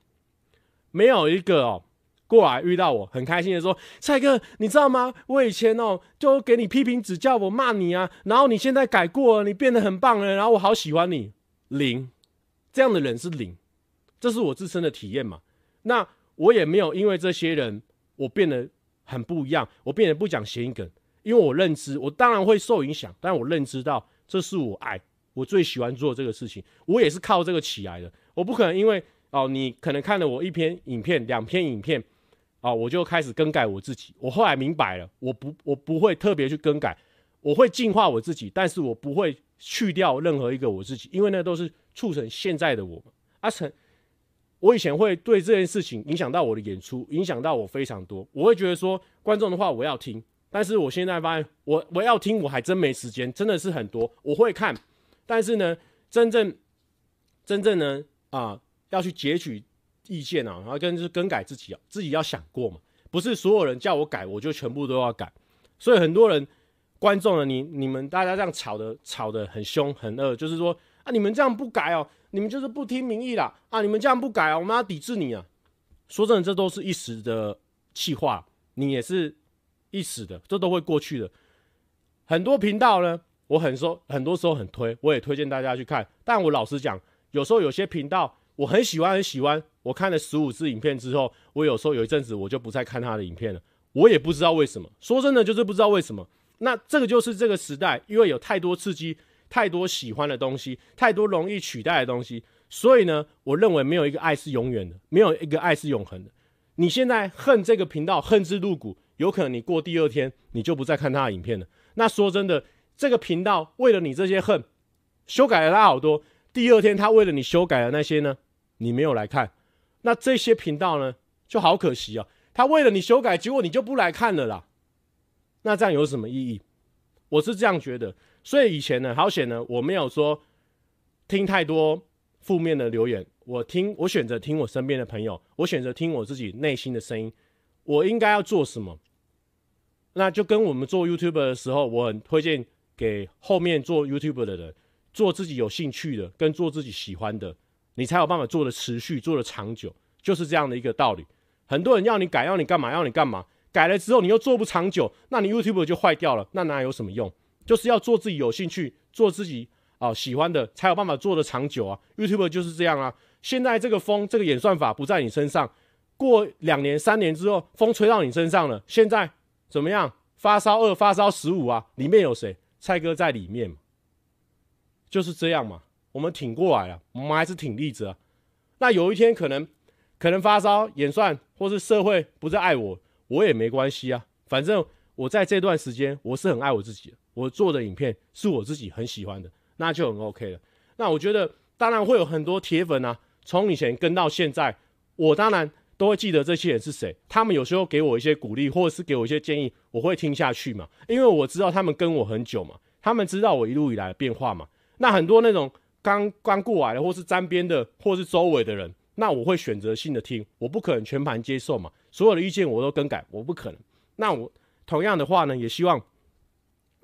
没有一个哦过来遇到我很开心的说，蔡哥，你知道吗？我以前哦就给你批评指教，我骂你啊，然后你现在改过了，你变得很棒了，然后我好喜欢你。零，这样的人是零，这是我自身的体验嘛。那我也没有因为这些人我变得很不一样，我变得不讲谐音梗。因为我认知，我当然会受影响，但我认知到这是我爱，我最喜欢做这个事情，我也是靠这个起来的。我不可能因为哦，你可能看了我一篇影片、两篇影片，啊，我就开始更改我自己。我后来明白了，我不，我不会特别去更改，我会进化我自己，但是我不会去掉任何一个我自己，因为那都是促成现在的我。阿成，我以前会对这件事情影响到我的演出，影响到我非常多。我会觉得说，观众的话我要听。但是我现在发现，我我要听，我还真没时间，真的是很多。我会看，但是呢，真正真正呢啊、要去截取意见啊，然后跟就是更改自己啊，自己要想过嘛，不是所有人叫我改，我就全部都要改。所以很多人观众呢，你你们大家这样吵的吵得很凶很恶，就是说啊，你们这样不改哦，你们就是不听民意啦啊，你们这样不改啊，我们要抵制你啊。说真的，这都是一时的气话，你也是。一时的，这都会过去的。很多频道呢，我很说，很多时候很推，我也推荐大家去看。但我老实讲，有时候有些频道我很喜欢，很喜欢。我看了十五支影片之后，我有时候有一阵子我就不再看他的影片了。我也不知道为什么，说真的就是不知道为什么。那这个就是这个时代，因为有太多刺激，太多喜欢的东西，太多容易取代的东西，所以呢，我认为没有一个爱是永远的，没有一个爱是永恒的。你现在恨这个频道，恨之入骨。有可能你过第二天你就不再看他的影片了。那说真的，这个频道为了你这些恨，修改了他好多。第二天他为了你修改的那些呢，你没有来看，那这些频道呢就好可惜啊。他为了你修改，结果你就不来看了啦。那这样有什么意义？我是这样觉得。所以以前呢，好险呢，我没有说听太多负面的留言。我听，我选择听我身边的朋友，我选择听我自己内心的声音。我应该要做什么？那就跟我们做 YouTube 的时候，我很推荐给后面做 YouTube 的人，做自己有兴趣的，跟做自己喜欢的，你才有办法做的持续，做的长久，就是这样的一个道理。很多人要你改，要你干嘛？要你干嘛？改了之后你又做不长久，那你 YouTube 就坏掉了，那哪有什么用？就是要做自己有兴趣、做自己啊、喜欢的，才有办法做得长久啊。YouTube 就是这样啊。现在这个风，这个演算法不在你身上，过两年、三年之后，风吹到你身上了。现在怎么样？发烧二、发烧十五啊？里面有谁？蔡哥在里面？就是这样嘛。我们挺过来了，我们还是挺立着啊。那有一天可能。可能发烧、演算，或是社会不再爱我，我也没关系啊。反正我在这段时间，我是很爱我自己的。我做的影片是我自己很喜欢的，那就很 OK 了。那我觉得，当然会有很多铁粉啊，从以前跟到现在，我当然都会记得这些人是谁。他们有时候给我一些鼓励，或者是给我一些建议，我会听下去嘛。因为我知道他们跟我很久嘛，他们知道我一路以来的变化嘛。那很多那种刚刚过来的，或是沾边的，或是周围的人。那我会选择性的听，我不可能全盘接受嘛，所有的意见我都更改，我不可能。那我同样的话呢，也希望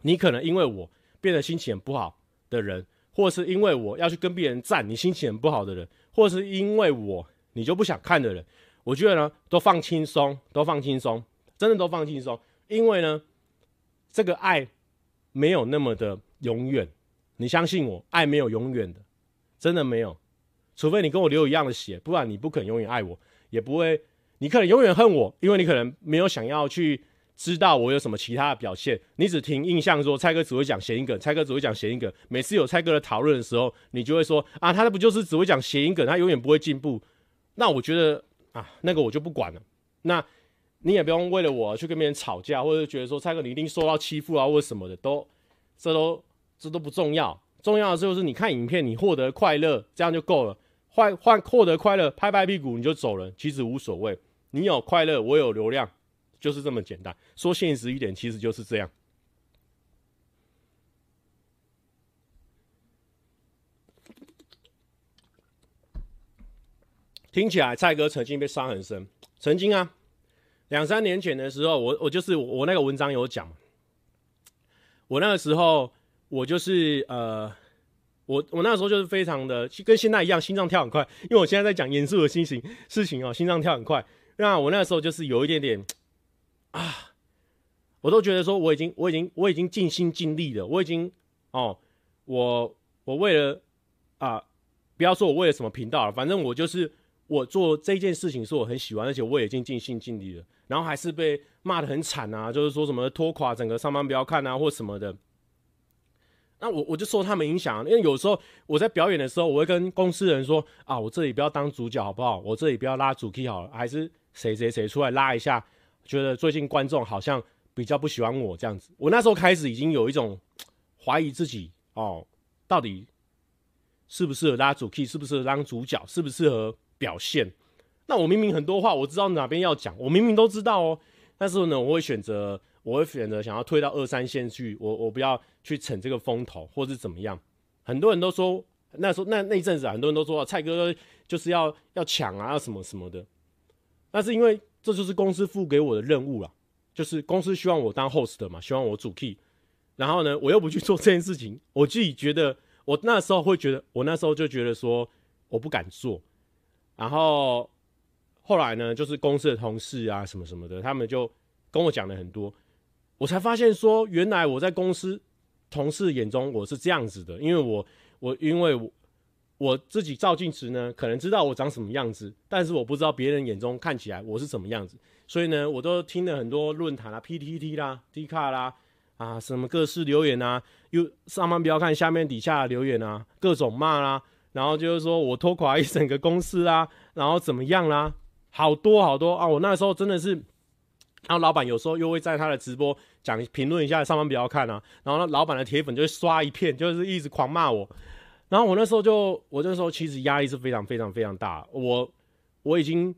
你可能因为我变得心情很不好的人，或是因为我要去跟别人赞你心情很不好的人，或是因为我你就不想看的人，我觉得呢，都放轻松，都放轻松，真的都放轻松，因为呢，这个爱没有那么的永远，你相信我，爱没有永远的，真的没有。除非你跟我流一样的血，不然你不可能永远爱我，也不会，你可能永远恨我，因为你可能没有想要去知道我有什么其他的表现，你只听印象说蔡哥只会讲谐音梗，蔡哥只会讲谐音梗。每次有蔡哥的讨论的时候，你就会说啊，他不就是只会讲谐音梗，他永远不会进步。那我觉得啊，那个我就不管了。那你也不用为了我去跟别人吵架，或者觉得说蔡哥你一定受到欺负啊，或者什么的，都这都这都不重要。重要的就是你看影片，你获得快乐，这样就够了。换换获得快乐，拍拍屁股你就走了，其实无所谓。你有快乐，我有流量，就是这么简单。说现实一点，其实就是这样。听起来蔡哥曾经被伤很深，曾经啊，两三年前的时候，我我就是我，那个文章有讲，我那个时候我就是呃。我我那时候就是非常的跟现在一样，心脏跳很快，因为我现在在讲严肃的心情事情哦，心脏跳很快。那我那时候就是有一点点啊，我都觉得说我已经我已经我已经尽心尽力了，我已经哦，我我为了啊，不要说我为了什么频道了，反正我就是我做这件事情是我很喜欢，而且我已经尽心尽力了，然后还是被骂的很惨啊，就是说什么拖垮整个上班不要看啊，或什么的。那我我就受他们影响，因为有时候我在表演的时候，我会跟公司人说啊，我这里不要当主角好不好？我这里不要拉主 key 好了，还是谁谁谁出来拉一下？觉得最近观众好像比较不喜欢我这样子。我那时候开始已经有一种怀疑自己哦，到底适不适合拉主 key，适不适合当主角，适不适合表现？那我明明很多话我知道哪边要讲，我明明都知道哦，但是呢，我会选择。我会选择想要退到二三线去，我我不要去逞这个风头，或是怎么样。很多人都说那时候那那一阵子，很多人都说蔡哥就是要要抢啊，什么什么的。那是因为这就是公司付给我的任务啦，就是公司希望我当 host 嘛，希望我主 key。然后呢，我又不去做这件事情，我自己觉得，我那时候会觉得，我那时候就觉得说我不敢做。然后后来呢，就是公司的同事啊什么什么的，他们就跟我讲了很多。我才发现说，原来我在公司同事眼中我是这样子的，因为我我因为我我自己照镜子呢，可能知道我长什么样子，但是我不知道别人眼中看起来我是什么样子，所以呢，我都听了很多论坛啊，PTT 啦，Dcard 啦，啊，什么各式留言啊，又上班不要看下面底下留言啊，各种骂啦，然后就是说我拖垮一整个公司啊，然后怎么样啦，好多好多啊，我那时候真的是。然后老板有时候又会在他的直播讲评论一下，上班不要看啊。然后呢，老板的铁粉就会刷一片，就是一直狂骂我。然后我那时候就，我那时候其实压力是非常非常非常大，我我已经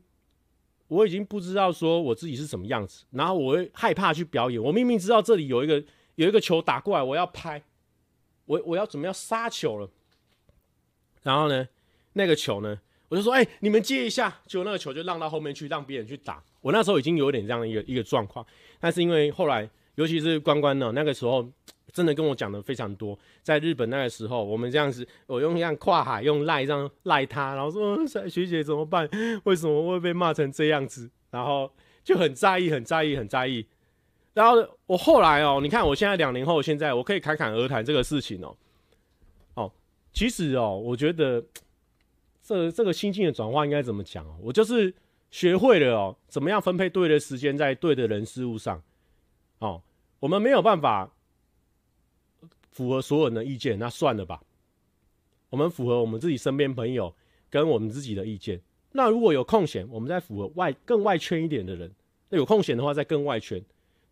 我已经不知道说我自己是什么样子，然后我会害怕去表演。我明明知道这里有一个有一个球打过来，我要拍，我我要准备要杀球了。然后呢，那个球呢，我就说，哎、你们接一下，结果那个球就让到后面去，让别人去打。我那时候已经有点这样的一个一个状况，但是因为后来，尤其是关关呢，那个时候。真的跟我讲的非常多，在日本那个时候，我们这样子，我用这样跨海用赖这样赖他，然后说学姐怎么办？为什么会被骂成这样子？然后就很在意，很在意，很在意。然后我后来哦，你看我现在两年后，现在我可以侃侃而谈这个事情哦。哦，其实哦，我觉得这这个心境的转换应该怎么讲哦？我就是学会了哦，怎么样分配对的时间在对的人事物上。哦，我们没有办法。符合所有人的意见，那算了吧。我们符合我们自己身边朋友跟我们自己的意见。那如果有空闲，我们再符合外更外圈一点的人。那有空闲的话，再更外圈。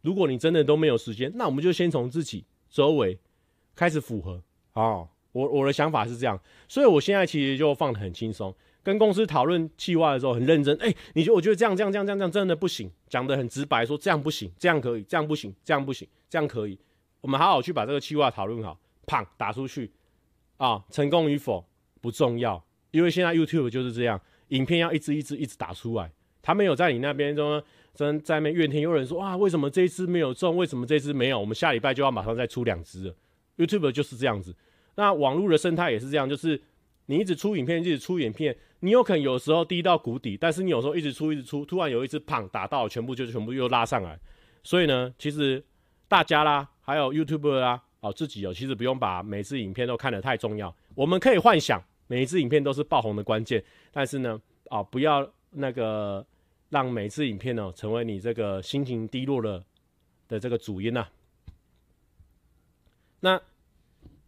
如果你真的都没有时间，那我们就先从自己周围开始符合。哦，我我的想法是这样，所以我现在其实就放得很轻松。跟公司讨论计划的时候很认真。哎、你觉我觉得这样这样这样这样这样真的不行，讲得很直白，说这样不行，这样可以，这样不行，这样不行，这样可以。我们好好去把这个计划讨论好，砰打出去啊！成功与否不重要，因为现在 YouTube 就是这样，影片要一支一支一直打出来。他没有在你那边中真在那边怨天尤人说啊，为什么这一支没有中？为什么这支没有？我们下礼拜就要马上再出两支了。YouTube 就是这样子。那网络的生态也是这样，就是你一直出影片，一直出影片，你有可能有时候低到谷底，但是你有时候一直出一直出，突然有一支砰打到，全部就全部又拉上来。所以呢，其实大家啦。还有 YouTuber 啊，哦，自己有，其实不用把每支影片都看得太重要。我们可以幻想每一支影片都是爆红的关键，但是呢，啊、哦，不要那个让每支影片呢成为你这个心情低落的的这个主因呐、啊。那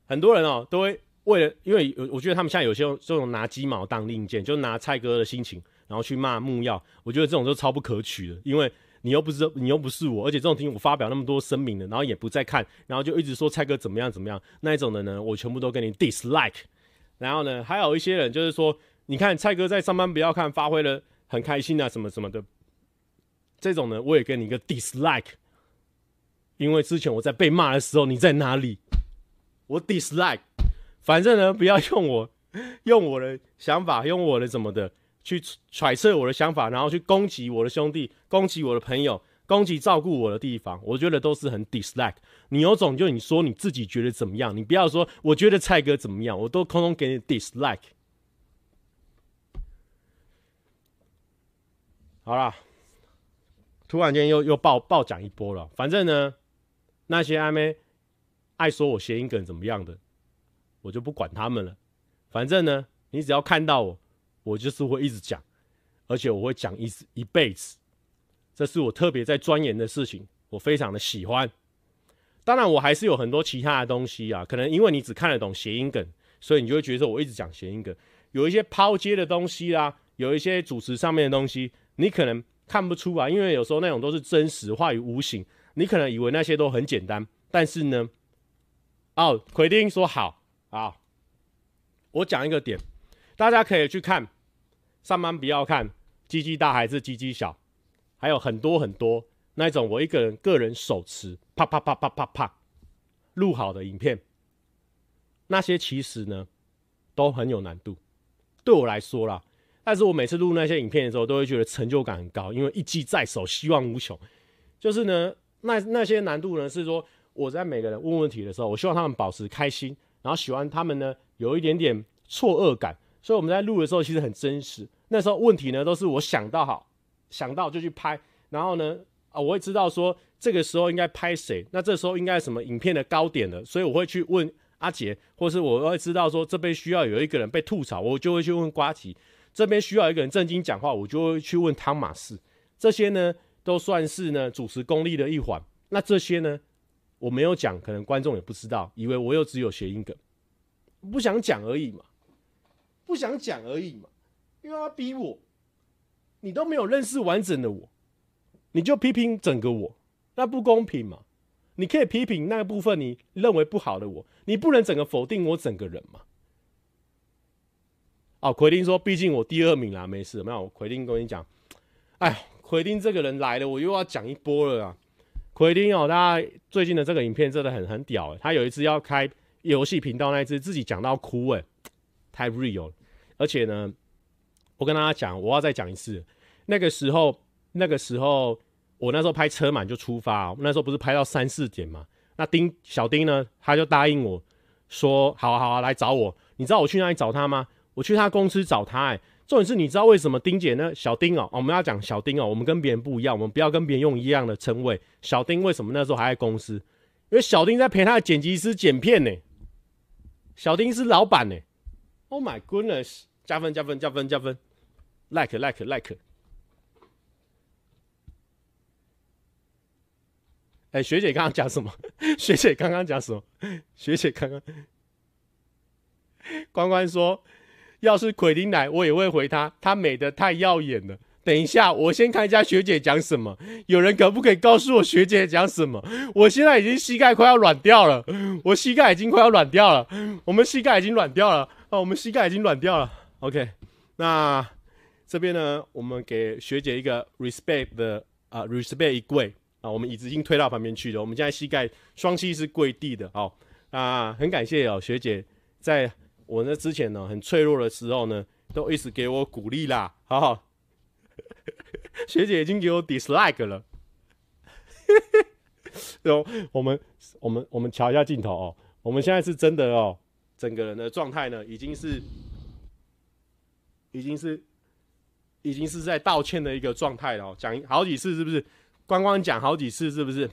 很多人哦都会为了，因为我觉得他们现在有些这种拿鸡毛当令箭，就拿蔡哥的心情然后去骂木曜，我觉得这种都超不可取的，因为。你又不是你又不是我，而且这种听我发表那么多声明的，然后也不再看，然后就一直说蔡哥怎么样怎么样那一种的呢，我全部都跟你 dislike。然后呢，还有一些人就是说，你看蔡哥在上班不要看，发挥了很开心啊什么什么的，这种呢我也跟你一个 dislike。因为之前我在被骂的时候你在哪里？我 dislike。反正呢不要用我用我的想法，用我的怎么的。去揣测我的想法，然后去攻击我的兄弟，攻击我的朋友，攻击照顾我的地方，我觉得都是很 dislike。你有种就你说你自己觉得怎么样，你不要说我觉得蔡哥怎么样，我都通通给你 dislike。好啦，突然间又又爆爆讲一波了。反正呢，那些阿妹爱说我谐音梗怎么样的，我就不管他们了。反正呢，你只要看到我。我就是会一直讲，而且我会讲一一辈子，这是我特别在钻研的事情，我非常的喜欢。当然，我还是有很多其他的东西啊，可能因为你只看得懂谐音梗，所以你就会觉得我一直讲谐音梗。有一些抛接的东西啦、啊，有一些主持上面的东西，你可能看不出来，因为有时候那种都是真实化于无形，你可能以为那些都很简单，但是呢，哦，奎丁说好啊，我讲一个点，大家可以去看。上班不要看鸡鸡大还是鸡鸡小，还有很多很多那种我一个人个人手持啪啪啪啪啪啪录好的影片，那些其实呢都很有难度，对我来说啦。但是我每次录那些影片的时候，都会觉得成就感很高，因为一机在手，希望无穷。就是呢，那那些难度呢，是说我在每个人问问题的时候，我希望他们保持开心，然后喜欢他们呢有一点点错愕感，所以我们在录的时候其实很真实。那时候问题呢，都是我想到好，想到就去拍，然后呢，啊，我会知道说这个时候应该拍谁，那这时候应该什么影片的高点了，所以我会去问阿杰，或是我会知道说这边需要有一个人被吐槽，我就会去问瓜吉，这边需要一个人正经讲话，我就会去问汤马士，这些呢都算是呢主持功力的一环。那这些呢我没有讲，可能观众也不知道，以为我又只有谐音梗，不想讲而已嘛，不想讲而已嘛。因为他逼我，你都没有认识完整的我，你就批评整个我，那不公平嘛？你可以批评那个部分你认为不好的我，你不能整个否定我整个人嘛？哦，奎丁说，毕竟我第二名啦，没事，没有。奎丁跟你讲，哎，奎丁这个人来了，我又要讲一波了啊。奎丁哦，大家最近的这个影片真的很很屌诶，他有一次要开游戏频道那一次，自己讲到哭诶，太 real 了。而且呢，我跟大家讲，我要再讲一次，那个时候，那个时候，我那时候拍车满就出发，那时候不是拍到三四点嘛？那丁小丁呢，他就答应我说，好啊好啊，来找我。你知道我去哪里找他吗？我去他公司找他，哎，重点是你知道为什么丁姐呢？小丁哦，我们要讲小丁哦，我们跟别人不一样，我们不要跟别人用一样的称谓。小丁为什么那时候还在公司？因为小丁在陪他的剪辑师剪片呢。小丁是老板呢。Oh my goodness！加分加分加分加分，like like like。哎，学姐刚刚讲什么？学姐刚刚讲什么？学姐刚刚。关关说：“要是奎丁来，我也会回他。他美得太耀眼了。等一下，我先看一下学姐讲什么。有人可不可以告诉我学姐讲什么？我现在已经膝盖快要软掉了，我膝盖已经快要软掉了。我们膝盖已经软掉了啊！我们膝盖已经软掉了。OK，那这边呢，我们给学姐一个 respect 的啊，respect 一跪啊。我们椅子已经推到旁边去了。我们现在膝盖双膝是跪地的。哦啊，很感谢哦，学姐在。”我呢之前呢很脆弱的时候呢，都一直给我鼓励啦，好好。学姐已经给我 dislike 了，然后我们我们我们瞧一下镜头哦，我们现在是真的哦，整个人的状态呢已经是已经是已经是在道歉的一个状态了哦，讲好几次是不是？光光讲好几次是不是？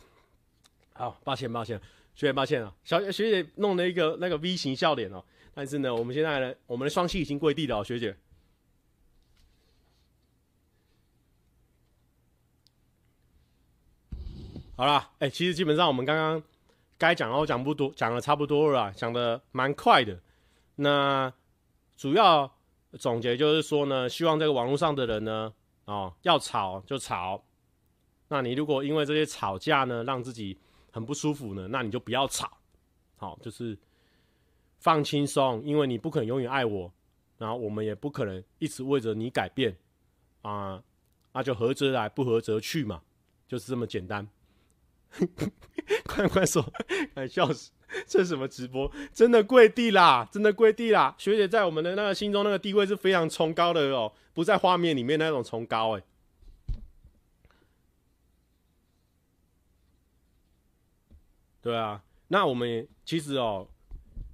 好，抱歉抱歉，学姐抱歉啊，小学姐弄了一个那个 V 型笑脸哦。但是呢，我们现在呢，我们的双膝已经跪地了，学姐。好了，哎、其实基本上我们刚刚该讲的我讲不多，讲的差不多了，讲的蛮快的。那主要总结就是说呢，希望这个网络上的人呢，哦，要吵就吵。那你如果因为这些吵架呢，让自己很不舒服呢，那你就不要吵。好，就是。放轻松，因为你不可能永远爱我，然后我们也不可能一直为着你改变啊，那就合则来，不合则去嘛，就是这么简单。快快说，快笑死！这是什么直播？真的跪地啦，真的跪地啦！学姐在我们的那个心中那个地位是非常崇高的哦，不在画面里面那种崇高哎。对啊，那我们其实哦。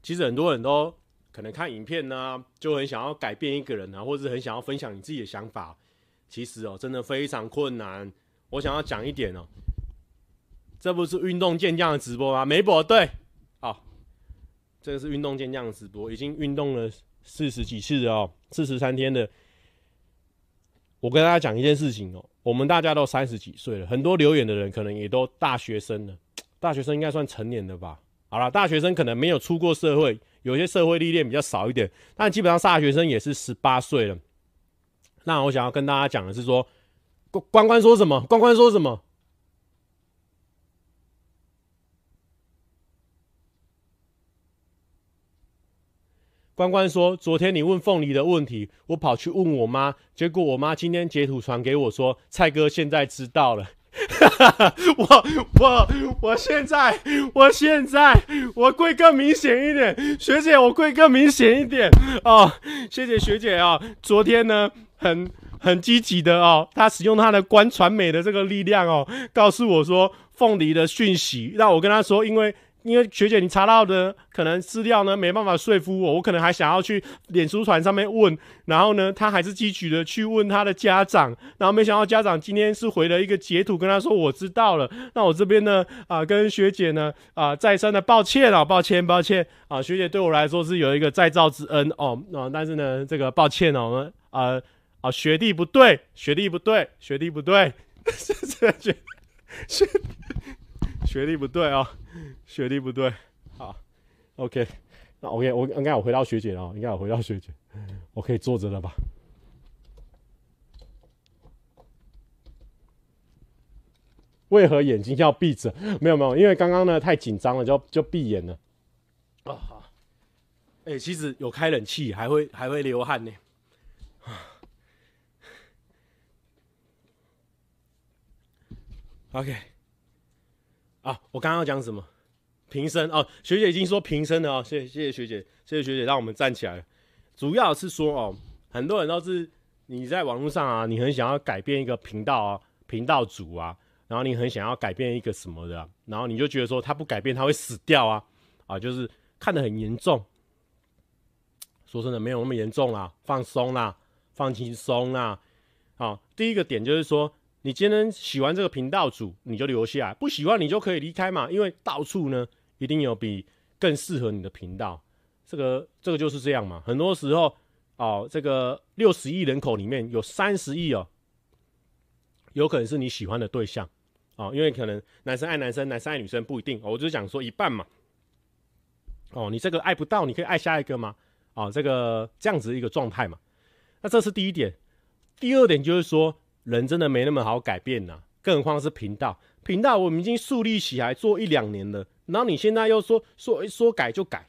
其实很多人都可能看影片呢、啊，就很想要改变一个人啊，或者是很想要分享你自己的想法。其实哦，真的非常困难。我想要讲一点哦，这不是运动健将的直播吗？没播对，好，这个是运动健将的直播，已经运动了四十几次哦，四十三天的。我跟大家讲一件事情哦，我们大家都三十几岁了，很多留言的人可能也都大学生了，大学生应该算成年的吧。好了，大学生可能没有出过社会，有些社会历练比较少一点，但基本上大学生也是十八岁了。那我想要跟大家讲的是说，关关说什么？关关说什么？关关说，昨天你问凤梨的问题，我跑去问我妈，结果我妈今天截图传给我说，蔡哥现在知道了。我我我现在我现在我跪更明显一点，学姐我跪更明显一点哦，谢谢学姐啊、昨天呢很很积极的哦，他使用他的观传媒的这个力量哦，告诉我说凤梨的讯息，让我跟他说，因为。因为学姐，你查到的可能资料呢，没办法说服我，我可能还想要去脸书团上面问，然后呢，他还是积极的去问他的家长，然后没想到家长今天是回了一个截图，跟他说我知道了。那我这边呢，啊、跟学姐呢，啊、再三的抱歉啊，抱歉，抱歉啊，学姐对我来说是有一个再造之恩哦，啊，但是呢，这个抱歉哦，我们啊啊，学弟不对，学弟不对，学弟不对，学学学学历不对、哦。学历不对，好，OK，那 OK，我应该我回到学姐了，应该我回到学姐，我可以坐着了吧？为何眼睛要闭着？没有没有，因为刚刚呢太紧张了，就就闭眼了。啊好，哎、欸，其实有开冷气还会还会流汗呢。OK，啊，我刚刚要讲什么？平生哦，学姐已经说平生了哦，谢谢谢谢学姐，谢谢学姐让我们站起来。主要是说哦，很多人都是你在网络上啊，你很想要改变一个频道啊，频道主啊，然后你很想要改变一个什么的，然后你就觉得说他不改变他会死掉啊，啊，就是看得很严重。说真的，没有那么严重啦，放松啦，放轻松啦。好，第一个点就是说，你今天喜欢这个频道主，你就留下来；不喜欢，你就可以离开嘛。因为到处呢，一定有比更适合你的频道。这个这个就是这样嘛。很多时候，哦，这个六十亿人口里面有三十亿哦，有可能是你喜欢的对象哦。因为可能男生爱男生，男生爱女生不一定。哦，我就讲说一半嘛。哦，你这个爱不到，你可以爱下一个吗？啊，这个这样子一个状态嘛，那这是第一点。第二点就是说，人真的没那么好改变呐，更何况是频道。频道我们已经树立起来做一两年了，然后你现在又说说说改就改，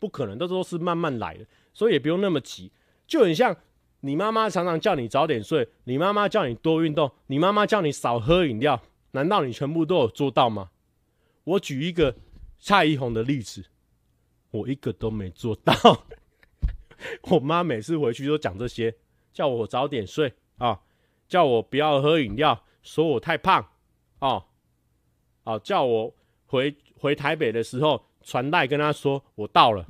不可能，这都是慢慢来的，所以也不用那么急。就很像你妈妈常常叫你早点睡，你妈妈叫你多运动，你妈妈叫你少喝饮料，难道你全部都有做到吗？我举一个蔡依红的例子，我一个都没做到。我妈每次回去都讲这些，叫我早点睡啊，叫我不要喝饮料，说我太胖哦，哦，叫我回回台北的时候传代跟他说我到了，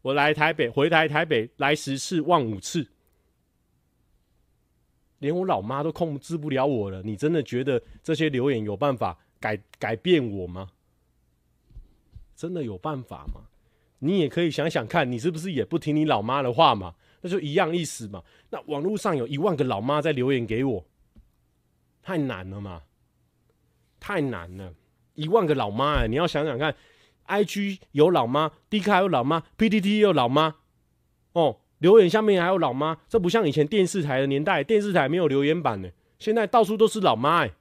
我来台北回台台北来十次忘五次，连我老妈都控制不了我了，你真的觉得这些留言有办法改改变我吗？真的有办法吗？你也可以想想看，你是不是也不听你老妈的话嘛？那就一样意思嘛。那网络上有一万个老妈在留言给我，太难了嘛，太难了。一万个老妈哎，你要想想看，IG 有老妈，Dcard 有老妈，PTT 有老妈，哦，留言下面还有老妈。这不像以前电视台的年代，电视台没有留言板呢。现在到处都是老妈哎，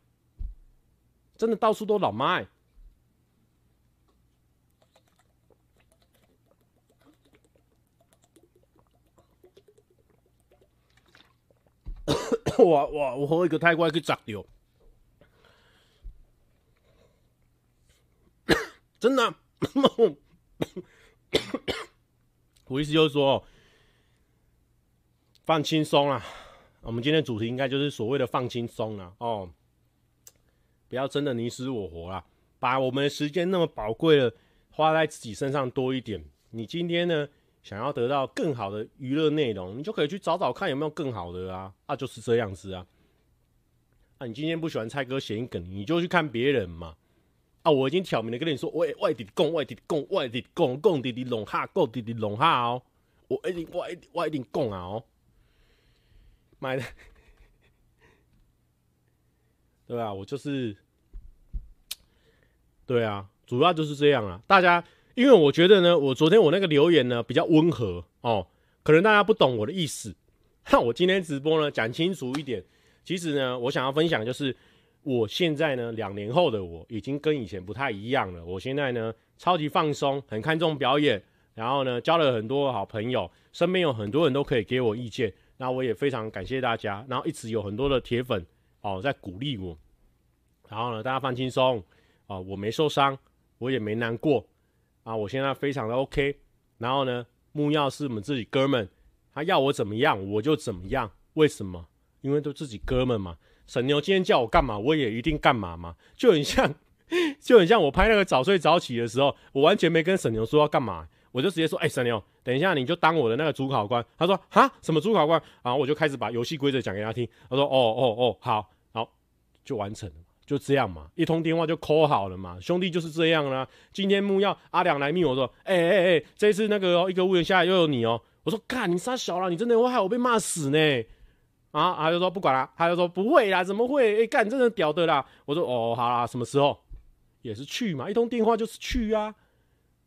真的到处都老妈哎。哇哇！我喝一个太快去砸掉，真的。我意思就是说，放轻松啦。我们今天主题应该就是所谓的放轻松了。哦，不要真的你死我活啦，把我们的时间那么宝贵的花在自己身上多一点。你今天呢？想要得到更好的娱乐内容，你就可以去找找看有没有更好的啊，啊，就是这样子啊。啊，你今天不喜欢蔡哥谐音梗，你就去看别人嘛。啊，我已经挑明的跟你说，喂，外地讲，外地讲，外地供，供弟弟龙哈，讲弟弟龙哈哦。我一定，我一定，我一定供啊哦。买的，对啊，我就是，对啊，主要就是这样啊，大家。因为我觉得呢，我昨天我那个留言呢比较温和哦，可能大家不懂我的意思。那 我今天直播呢讲清楚一点，其实呢，我想要分享就是，我现在呢两年后的我已经跟以前不太一样了。我现在呢超级放松，很看重表演，然后呢交了很多好朋友，身边有很多人都可以给我意见。那我也非常感谢大家，然后一直有很多的铁粉哦在鼓励我。然后呢，大家放轻松哦，我没受伤，我也没难过。啊，我现在非常的 OK，然后呢，木曜是我们自己哥们，他要我怎么样我就怎么样，为什么？因为都自己哥们嘛。沈牛今天叫我干嘛，我也一定干嘛嘛，就很像，就很像我拍那个早睡早起的时候，我完全没跟沈牛说要干嘛，我就直接说，哎、沈牛，等一下你就当我的那个主考官。他说，哈，什么主考官？然后我就开始把游戏规则讲给他听。他说，哦哦哦，好，好，就完成了。就这样嘛，一通电话就扣好了嘛，兄弟就是这样啦。今天木要阿良来密我说，哎哎哎，这次那个、哦、一个屋檐下来又有你哦、我说，干你杀小了，你真的会害我被骂死呢。啊，他就说不管了，他就说不会啦，怎么会？哎、欸，干真的屌的啦。我说哦，好啦，什么时候？也是去嘛，一通电话就是去啊，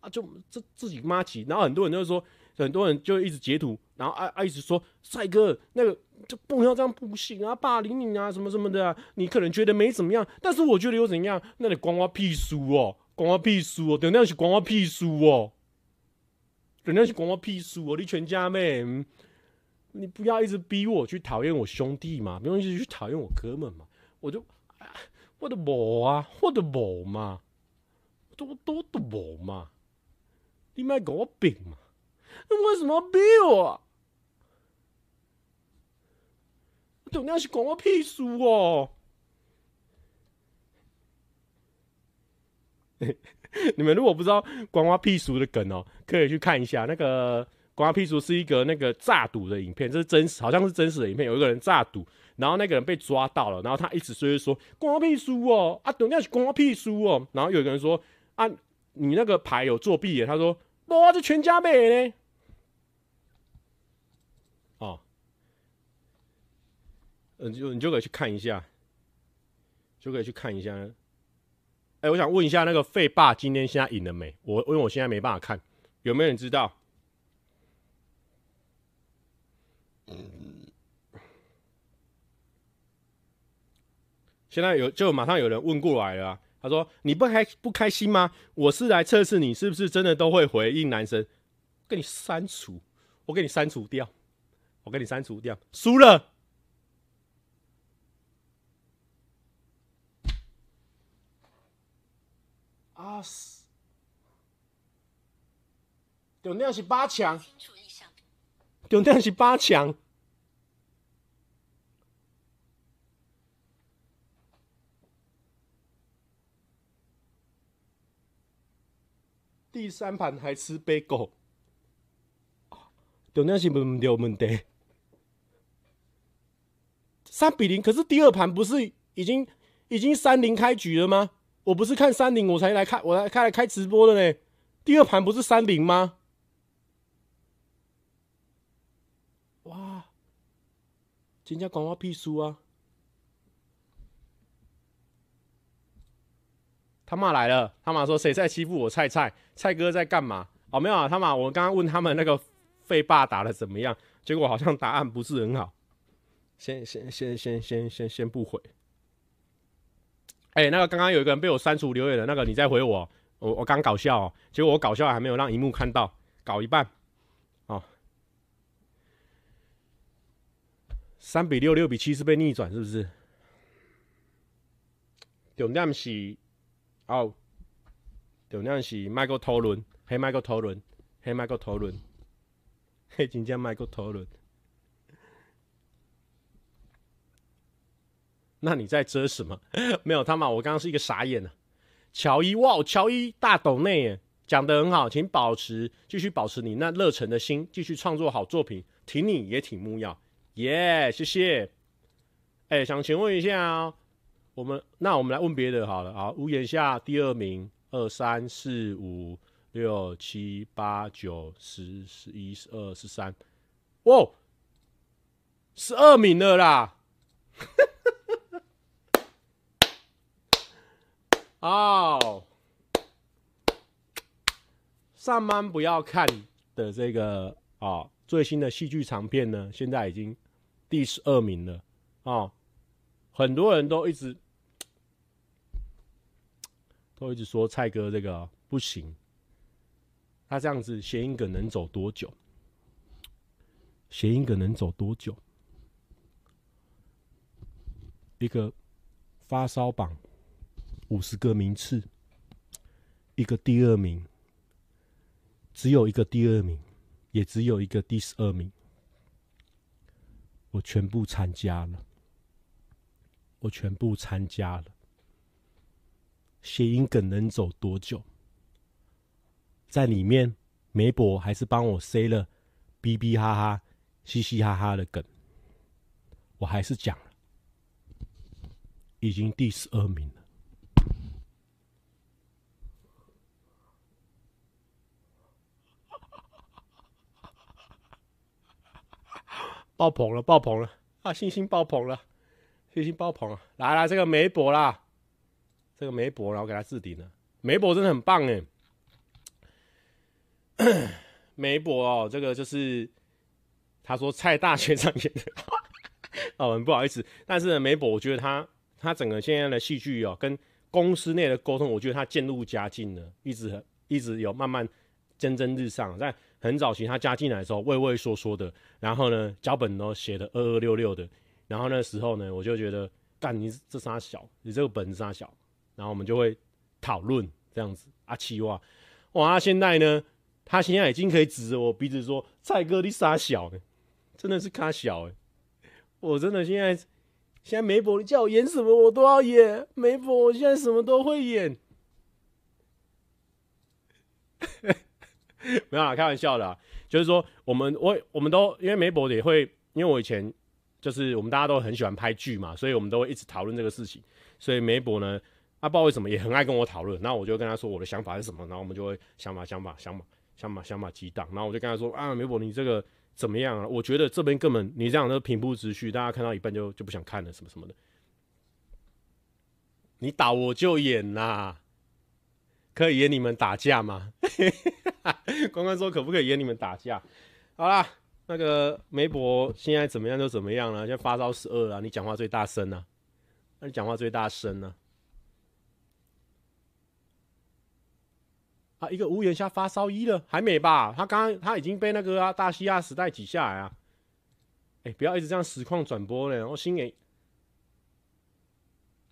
啊就这自己妈起，然后很多人就说。很多人就一直截图，然后啊啊一直说帅哥那个就不要这样不行啊，霸凌你啊什么什么的啊，你可能觉得没怎么样，但是我觉得又怎样？那你关我屁事哦，关我屁事哦，等那是关我屁事哦。人家是关我屁事哦！你全家妹，你不要一直逼我去讨厌我兄弟嘛，不用一直去讨厌我哥们嘛。我就，我的无啊，我的无嘛，多多的无嘛，你卖给我饼嘛？为什么要逼我啊？人家是关我屁事哦！你们如果不知道关我屁事的梗哦，可以去看一下那个关我屁事是一个那个诈赌的影片，这是真实，好像是真实的影片。有一个人诈赌，然后那个人被抓到了，然后他一直说说关我屁事哦，啊，人家是关我屁事哦。然后有一个人说啊，你那个牌有作弊耶？他说哇，这全家买呢。嗯，就你就可以去看一下，就可以去看一下。哎、我想问一下，那个废爸今天现在赢了没？我因为我现在没办法看，有没有人知道？现在有就马上有人问过来了、他说：“你不开不开心吗？我是来测试你是不是真的都会回应男生。”给你删除，我给你删除掉，我给你删除掉，输了。啊死！重点是八强，重点是八强。第三盘还吃贝果，重点是问对问题。三比零，可是第二盘不是已经已经三零开局了吗？我不是看三零我才来看，我来开开直播的呢。第二盘不是三零吗？哇！人家关我屁事啊！他妈来了！他妈说谁在欺负我菜菜，菜哥在干嘛？哦，没有啊，他妈，我刚刚问他们那个废爸打得怎么样？结果好像答案不是很好。先先先先先先先不回。哎、欸，那个刚刚有一个人被我删除留言的，那个你再回我，我我刚搞笑、喔，结果我搞笑还没有让荧幕看到，搞一半，哦，三比六，六比七是被逆转是不是？重点是，哦，重点是麦克讨论，黑麦克讨论，黑麦克讨论，黑真正麦克讨论。那你在遮什么？没有他妈？我刚刚是一个傻眼啊。乔伊哇，乔伊大抖内耶，讲得很好，请保持继续保持你那热忱的心，继续创作好作品，挺你也挺木曜，耶、谢谢。哎、想请问一下啊、我们那我们来问别的好了啊。屋檐下第二名，二三四五六七八九十十一十二十三，哇，十二名了啦。哦、上班不要看的这个啊、最新的戏剧长片呢，现在已经第十二名了啊、很多人都一直 都一直说蔡哥这个不行，他这样子谐音梗能走多久？谐音梗能走多久？一个发烧榜。五十个名次，一个第二名，只有一个第二名，也只有一个第十二名。我全部参加了，我全部参加了。谐音梗能走多久？在里面，梅博还是帮我塞了，哔哔哈哈、嘻嘻哈哈的梗，我还是讲了，已经第十二名了。爆棚了，爆棚了啊！信心爆棚了，信心爆棚了。来来，这个梅博啦，这个梅博，然后给他置顶了。梅博真的很棒哎，梅博哦，这个就是他说蔡大学长演的，哦，很不好意思。但是呢，梅博，我觉得他他整个现在的戏剧哦，跟公司内的沟通，我觉得他渐入佳境了，一直一直有慢慢蒸蒸日上，在很早期他加进来的时候畏畏缩缩的，然后呢脚本都写的二二六六的，然后那时候呢我就觉得干你这啥小，你这个本子啥小，然后我们就会讨论这样子啊气话，哇他现在呢他现在已经可以指着我鼻子说蔡哥你啥小呢，真的是卡小哎，我真的现在现在媒婆你叫我演什么我都要演，媒婆我现在什么都会演。没有啦，开玩笑的，就是说我们我我们都因为媒婆也会，因为我以前就是我们大家都很喜欢拍剧嘛，所以我们都会一直讨论这个事情。所以媒婆呢，他、啊、不知道为什么也很爱跟我讨论，然后我就跟他说我的想法是什么，然后我们就会想法想法想法想法想法激荡，然后我就跟他说啊，媒婆你这个怎么样啊？我觉得这边根本你这样都平铺直叙，大家看到一半就就不想看了，什么什么的。你打我就演呐。可以演你们打架吗？关关说可不可以演你们打架？好啦，那个媒婆现在怎么样就怎么样了，现在发烧十二了，你讲话最大声呢？那你讲话最大声呢？啊，一个屋檐下发烧一了，还没吧？他刚刚他已经被那个大西亚时代挤下来啊！哎、不要一直这样实况转播嘞，我心里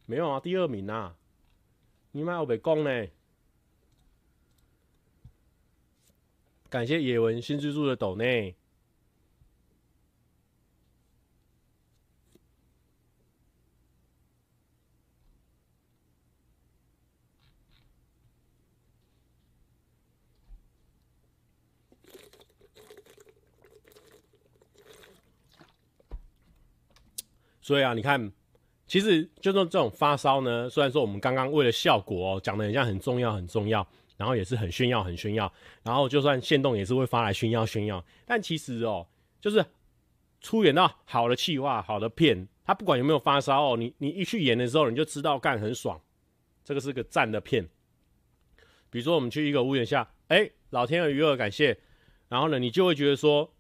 没有啊，第二名啊，你妈有被攻呢？感谢野文新之助的抖内，所以啊，你看，其实就说这种发烧呢，虽然说我们刚刚为了效果哦，讲的很像很重要，很重要。然后也是很炫耀，很炫耀。然后就算限动也是会发来炫耀，炫耀。但其实哦，就是出演到好的气话、好的片，他不管有没有发烧哦，你你一去演的时候，你就知道干很爽。这个是个赞的片。比如说我们去一个屋檐下，哎，老天的余额感谢。然后呢，你就会觉得说，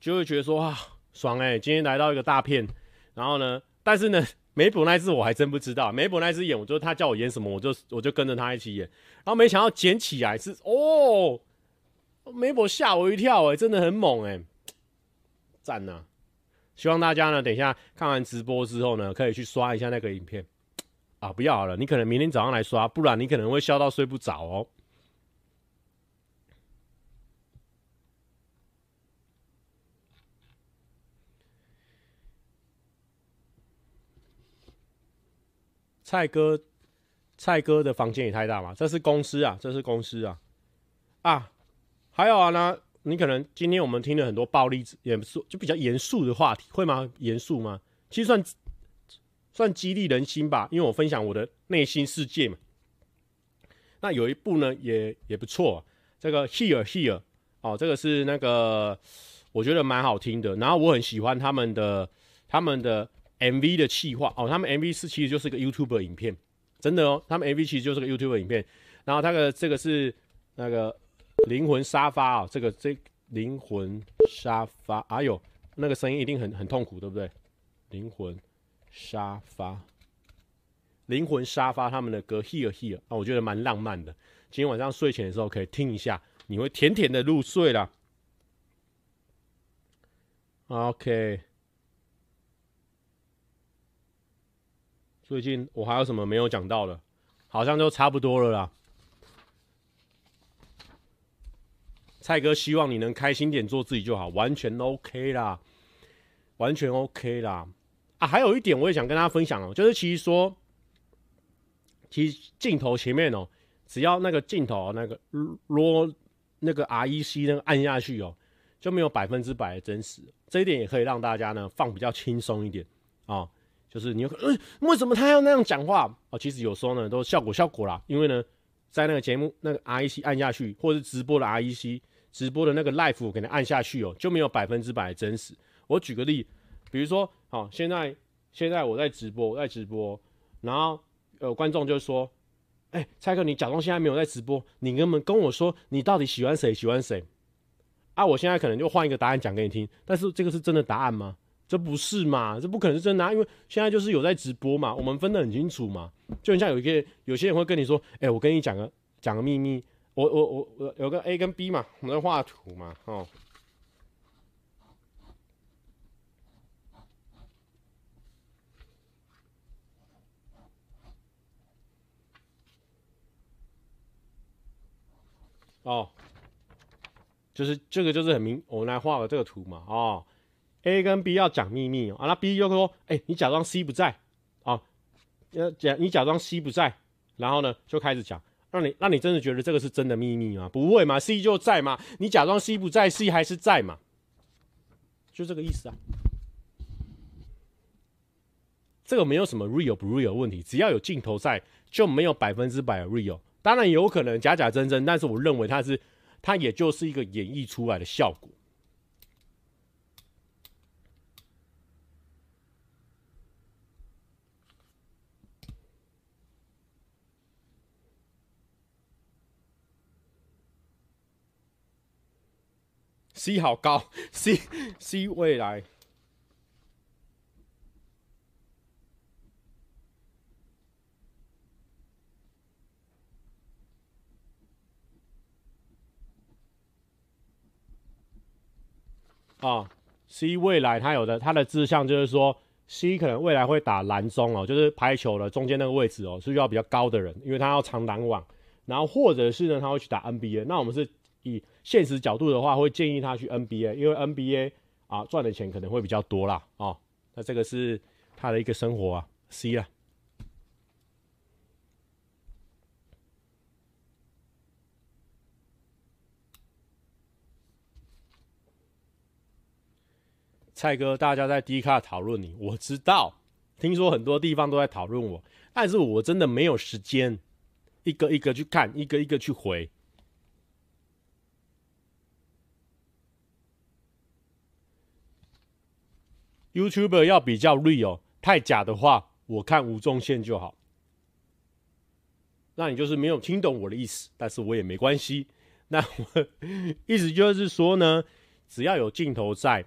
就会觉得说哇，爽哎，今天来到一个大片。然后呢，但是呢。媒婆那支我还真不知道，媒婆那支演，我就他叫我演什么，我就我就跟着他一起演，然后没想到剪起来是哦，媒婆吓我一跳哎，真的很猛哎，赞呐！希望大家呢，等一下看完直播之后呢，可以去刷一下那个影片啊，不要了，你可能明天早上来刷，不然你可能会笑到睡不着哦。蔡哥，蔡哥的房间也太大嘛？这是公司啊，这是公司啊，啊，还有啊呢，你可能今天我们听了很多暴力、严肃就比较严肃的话题，会吗？严肃吗？其实算算激励人心吧，因为我分享我的内心世界嘛。那有一部呢，也也不错，这个 Here Here 哦，这个是那个我觉得蛮好听的，然后我很喜欢他们的他们的。MV 的企划哦，他们 MV 是其实就是个 YouTube 影片，真的哦，他们 MV 其实就是个 YouTube 影片。然后他的这个是那个灵魂沙发啊、这个这灵魂沙发，哎呦，那个声音一定很很痛苦，对不对？灵魂沙发，灵魂沙发，他们的歌 Here Here 啊，我觉得蛮浪漫的。今天晚上睡前的时候可以听一下，你会甜甜的入睡啦。OK。最近我还有什么没有讲到的？好像就差不多了啦。蔡哥希望你能开心点，做自己就好，完全 OK 啦，完全 OK 啦。啊，还有一点我也想跟大家分享哦，就是其实说，其实镜头前面哦，只要那个镜头那个 RAW 那个 REC 那个按下去哦，就没有百分之百的真实。这一点也可以让大家呢放比较轻松一点啊。就是你有可能，嗯，为什么他要那样讲话？哦，其实有时候呢，都效果效果啦。因为呢，在那个节目那个 REC 按下去，或者是直播的 REC 直播的那个 Live 给你按下去哦，就没有百分之百的真实。我举个例，比如说，好，现在现在我在直播，我在直播，然后呃观众就说，哎、欸，蔡哥，你假装现在没有在直播，你能不能跟我说，你到底喜欢谁？喜欢谁？啊，我现在可能就换一个答案讲给你听，但是这个是真的答案吗？这不是嘛？这不可能是真的啊，因为现在就是有在直播嘛，我们分得很清楚嘛。就很像有一个有些人会跟你说：“哎，我跟你讲个讲个秘密我我我我有个 A 跟 B 嘛，我们在画图嘛，哦。哦，就是这个，就是很明，我们来画个这个图嘛。哦，A 跟 B 要讲秘密啊，那 B 就说：“哎、你假装 C 不在啊，要假你假装 C 不在，然后呢就开始讲，让你让你真的觉得这个是真的秘密吗？不会嘛，C 就在嘛，你假装 C 不在，C 还是在嘛，就这个意思啊。这个没有什么 real 不 real 问题，只要有镜头在，就没有百分之百 real。”当然有可能假假真真，但是我认为它是，它也就是一个演绎出来的效果。C 好高，C C 未来。啊、，C 未来他有的他的志向就是说，C 可能未来会打篮中哦，就是排球的中间那个位置哦，是需要比较高的人，因为他要长拦网，然后或者是呢他会去打 NBA。那我们是以现实角度的话，会建议他去 NBA，因为 NBA 啊赚的钱可能会比较多啦。哦，那这个是他的一个生活啊，C 啊。蔡哥，大家在 D 卡讨论你，我知道，听说很多地方都在讨论我，但是我真的没有时间，一个一个去看，一个一个去回。YouTuber 要比较 real，太假的话，我看吴宗宪就好。那你就是没有听懂我的意思，但是我也没关系。那我 意思就是说呢，只要有镜头在。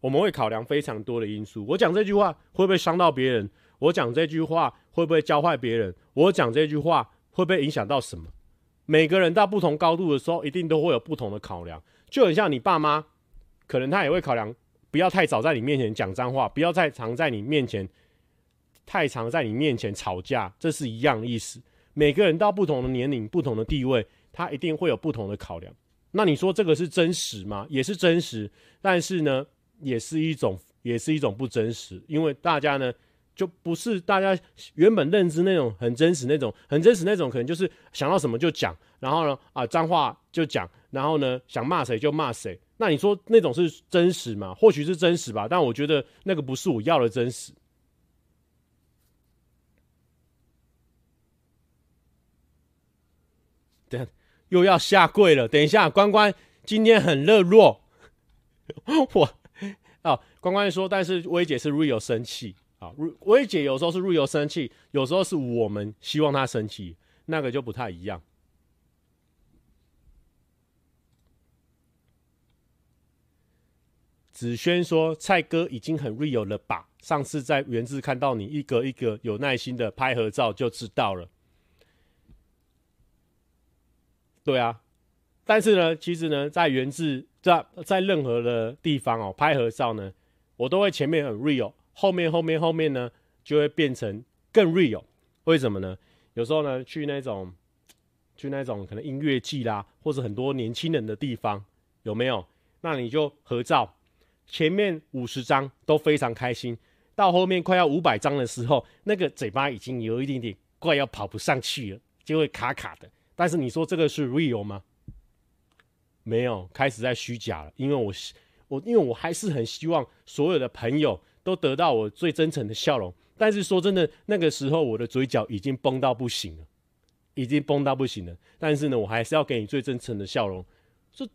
我们会考量非常多的因素。我讲这句话会不会伤到别人？我讲这句话会不会教坏别人？我讲这句话会不会影响到什么？每个人到不同高度的时候，一定都会有不同的考量。就很像你爸妈，可能他也会考量，不要太早在你面前讲脏话，不要太常在你面前太常在你面前吵架，这是一样意思。每个人到不同的年龄、不同的地位，他一定会有不同的考量。那你说这个是真实吗？也是真实，但是呢？也是一种，也是一种不真实，因为大家呢，就不是大家原本认知那种很真实那种，很真实那种，可能就是想到什么就讲，然后呢，啊，脏话就讲，然后呢，想骂谁就骂谁。那你说那种是真实吗？或许是真实吧，但我觉得那个不是我要的真实。等又要下跪了，等一下，关关今天很热络，我。啊，关关说，但是薇姐是 real 生气啊，薇姐有时候是 real 生气，有时候是我们希望她生气，那个就不太一样。子轩说，蔡哥已经很 real 了吧？上次在元志看到你一个一个有耐心的拍合照，就知道了。对啊。但是呢，其实呢，在元志在在任何的地方哦，拍合照呢，我都会前面很 real，后面后面后面呢，就会变成更 real。为什么呢？有时候呢，去那种去那种可能音乐季啦，或者很多年轻人的地方，有没有？那你就合照，前面五十张都非常开心，到后面快要五百张的时候，那个嘴巴已经有一点点快要跑不上去了，就会卡卡的。但是你说这个是 real 吗？没有开始在虚假了，因为我我因为我还是很希望所有的朋友都得到我最真诚的笑容。但是说真的，那个时候我的嘴角已经绷到不行了，已经绷到不行了。但是呢，我还是要给你最真诚的笑容。这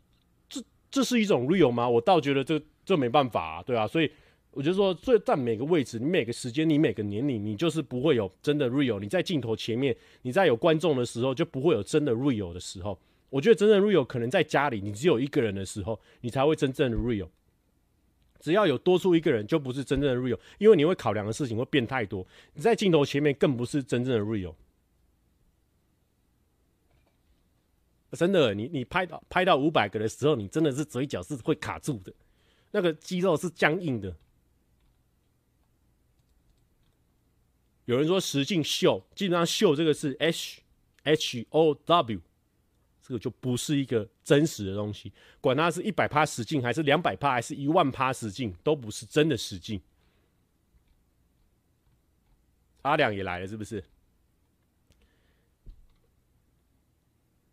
这这是一种 real 吗？我倒觉得这这没办法啊，对啊。所以我就说，最在每个位置，你每个时间，你每个年龄，你就是不会有真的 real。你在镜头前面，你在有观众的时候，就不会有真的 real 的时候。我觉得真正 real 可能在家里，你只有一个人的时候，你才会真正的 real。只要有多出一个人，就不是真正的 real，因为你会考量的事情会变太多。你在镜头前面更不是真正的 real。真的，你你拍到拍到五百个的时候，你真的是嘴角是会卡住的，那个肌肉是僵硬的。有人说实劲秀，基本上秀这个是 H H O W，这个就不是一个真实的东西。管它是一百趴实劲，还是两百趴，还是一万趴实劲，都不是真的实劲。阿亮也来了，是不是？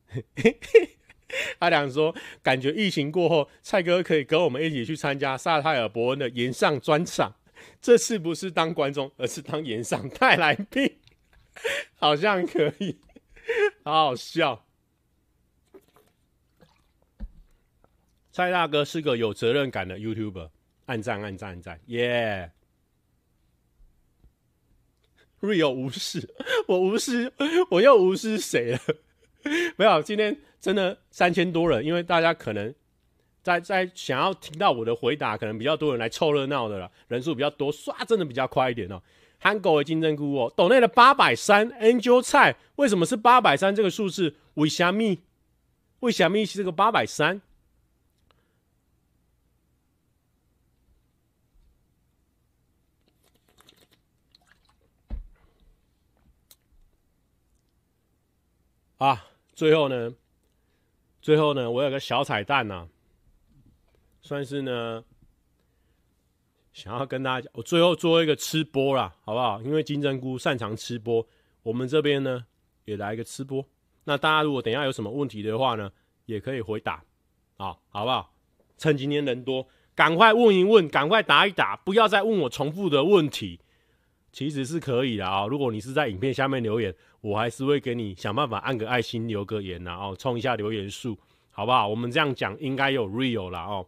阿亮说：“感觉疫情过后，蔡哥可以跟我们一起去参加萨泰尔伯恩的炎上专场。”这次不是当观众，而是当炎上带来宾，好像可以，好好笑。蔡大哥是个有责任感的 YouTuber，按赞按赞按赞，耶、yeah!！Real 无视，我无视，我又无视谁了？没有，今天真的三千多人，因为大家可能。在在想要听到我的回答，可能比较多人来凑热闹的了，人数比较多，刷真的比较快一点哦。憨狗的金针菇哦，斗内的八百三，Angel 菜为什么是八百三这个数字？为虾米？为虾米是这个八百三？啊，最后呢，最后呢，我有个小彩蛋呐、啊。算是呢，想要跟大家讲，我最后做一个吃播啦，好不好？因为金针菇擅长吃播，我们这边呢也来一个吃播。那大家如果等一下有什么问题的话呢，也可以回答，啊，好不好？趁今天人多，赶快问一问，赶快答一答，不要再问我重复的问题。其实是可以的啊，如果你是在影片下面留言，我还是会给你想办法按个爱心，留个言呐，哦，冲一下留言数，好不好？我们这样讲应该有 real 了哦。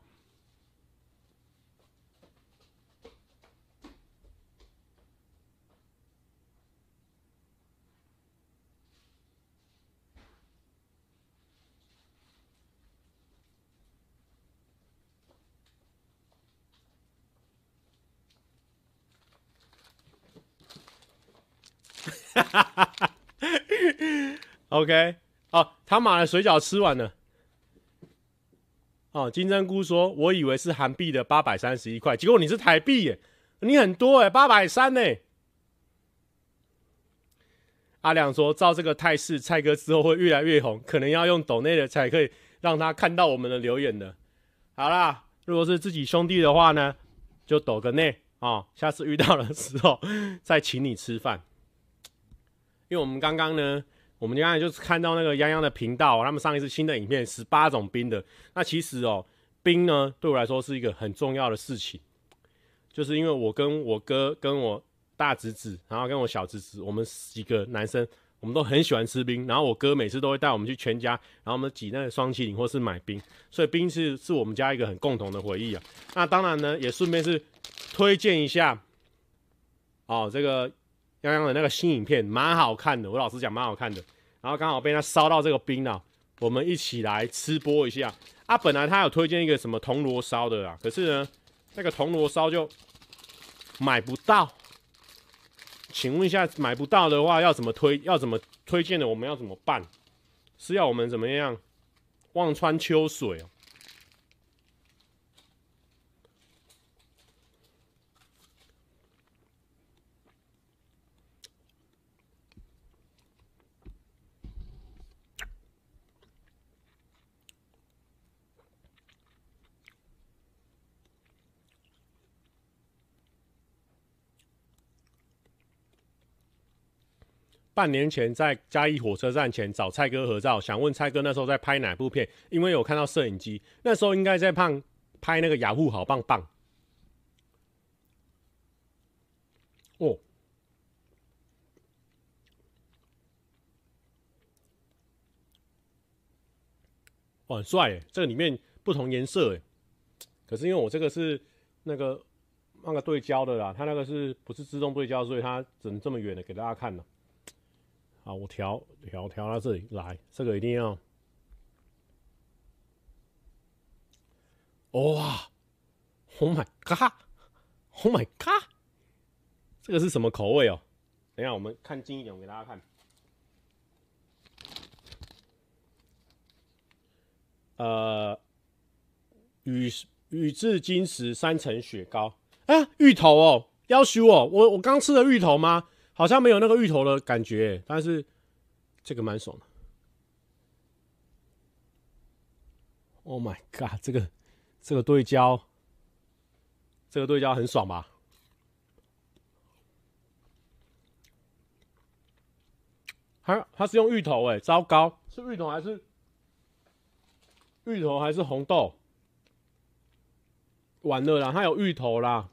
OK，哦，他买的水饺吃完了。哦，金针菇说：“我以为是韩币的八百三十一块，结果你是台币耶，你很多哎，八百三呢。”阿亮说：“照这个态势，蔡哥之后会越来越红，可能要用抖内的才可以让他看到我们的留言的。”好啦，如果是自己兄弟的话呢，就抖个内哦，下次遇到的时候再请你吃饭。因为我们刚刚呢，我们刚才就是看到那个泱泱的频道，他们上一次新的影片十八种冰的。那其实哦，冰呢对我来说是一个很重要的事情，就是因为我跟我哥、跟我大侄子，然后跟我小侄子，我们几个男生，我们都很喜欢吃冰。然后我哥每次都会带我们去全家，然后我们挤那个双淇淋或是买冰，所以冰是是我们家一个很共同的回忆啊。那当然呢，也顺便是推荐一下哦，这个。泱泱的那个新影片蛮好看的，我老实讲蛮好看的。然后刚好被他烧到这个冰了，我们一起来吃播一下。啊，本来他有推荐一个什么铜锣烧的啦，可是呢，那个铜锣烧就买不到。请问一下，买不到的话要怎么推？要怎么推荐的？我们要怎么办？是要我们怎么样？望穿秋水哦。半年前在嘉义火车站前找蔡哥合照，想问蔡哥那时候在拍哪部片？因为有看到摄影机，那时候应该在拍拍那个雅虎好棒棒。哦，哇，很帅耶！这个里面不同颜色哎，可是因为我这个是那个那个对焦的啦，它那个是不是自动对焦，所以它只能这么远的给大家看了。好，我调调调到这里来，这个一定要。哇！Oh my god！Oh my god！这个是什么口味哦？等一下，我们看近一点，我给大家看。呃，宇宇治金石三层雪糕啊，芋头哦，要求哦，我我刚吃了芋头吗？好像没有那个芋头的感觉，但是这个蛮爽的。Oh my god，这个这个对焦，这个对焦很爽吧？它它是用芋头哎，糟糕，是芋头还是芋头还是红豆？完了啦，它有芋头啦，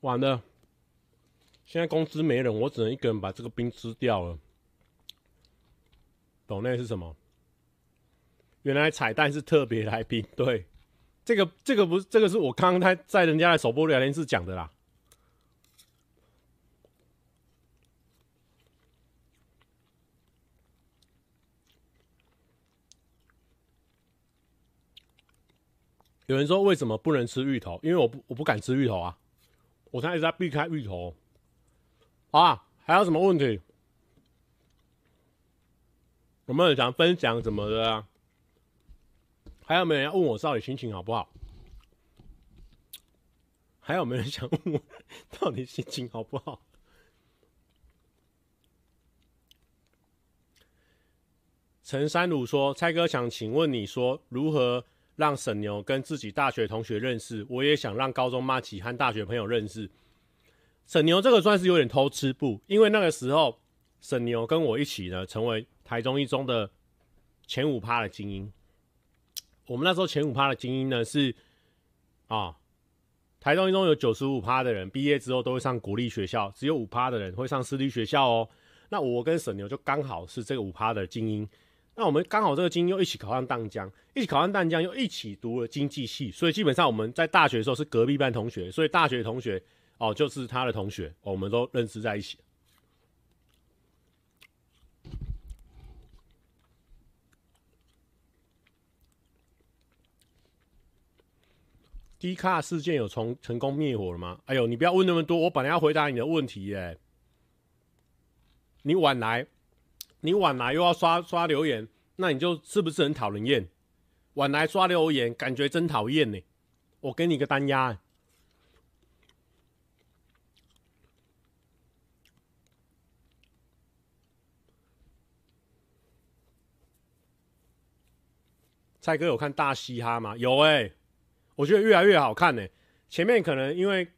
完了，现在公司没人，我只能一个人把这个冰吃掉了。懂那是什么？原来彩蛋是特别来宾，对，这个这个不是，这个是我刚刚在在人家的首播聊天室讲的啦。有人说为什么不能吃芋头？因为我不我不敢吃芋头啊！我现在一直在避开芋头。啊，还有什么问题？有没有想分享什么的啊？还有没有人要问我到底心情好不好？还有没有人想问我到底心情好不好？陈山鲁说：“蔡哥想请问你说如何？”让沈牛跟自己大学同学认识，我也想让高中麻吉和大学朋友认识。沈牛这个算是有点偷吃步，因为那个时候沈牛跟我一起呢，成为台中一中的前五趴的精英。我们那时候前五趴的精英呢是啊，台中一中有九十五趴的人毕业之后都会上国立学校，只有五趴的人会上私立学校哦。那我跟沈牛就刚好是这个五趴的精英。那我们刚好这个精英又一起考上淡江，一起考上淡江又一起读了经济系，所以基本上我们在大学的时候是隔壁班同学，所以大学同学哦就是他的同学，我们都认识在一起。低卡事件有从成功灭火了吗？哎呦，你不要问那么多，我本来要回答你的问题耶，你晚来。你晚来又要刷刷留言，那你就是不是很讨人厌？晚来刷留言，感觉真讨厌呢。我给你个单压。蔡哥有看大嘻哈吗？有哎、我觉得越来越好看呢。前面可能因为，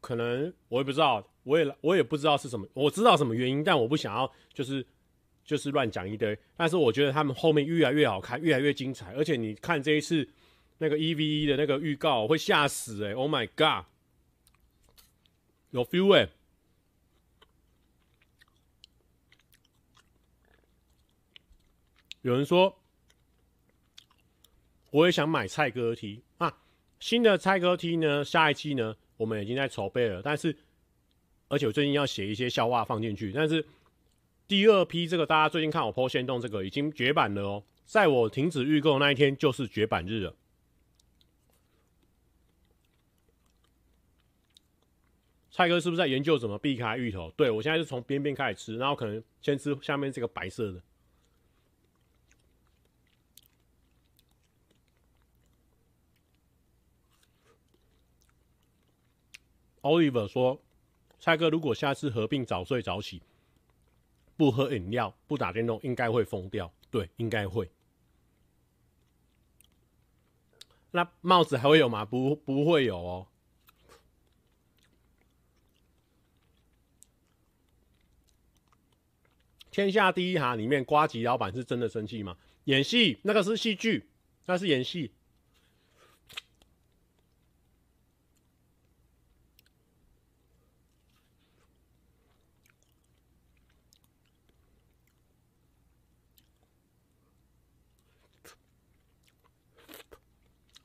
可能我也不知道，我也我也不知道是什么，我知道什么原因，但我不想要就是。就是乱讲一堆，但是我觉得他们后面越来越好看，越来越精彩。而且你看这一次那个 EVE 的那个预告，会吓死哎、！Oh my god，有 feel 哎、欸！有人说，我也想买蔡哥 T 啊，新的蔡哥 T 呢，下一期呢，我们已经在筹备了。但是，而且我最近要写一些笑话放进去，但是。第二批这个大家最近看我 PO 限动这个已经绝版了哦，在我停止预购那一天就是绝版日了。蔡哥是不是在研究怎么避开芋头？对，我现在是从边边开始吃，然后可能先吃下面这个白色的。Oliver 说：“蔡哥，如果下次合并早睡早起。”不喝饮料，不打电动，应该会疯掉。对，应该会。那帽子还会有吗？不，不会有哦。天下第一哈里面，瓜吉老板是真的生气吗？演戏，那个是戏剧，那是演戏。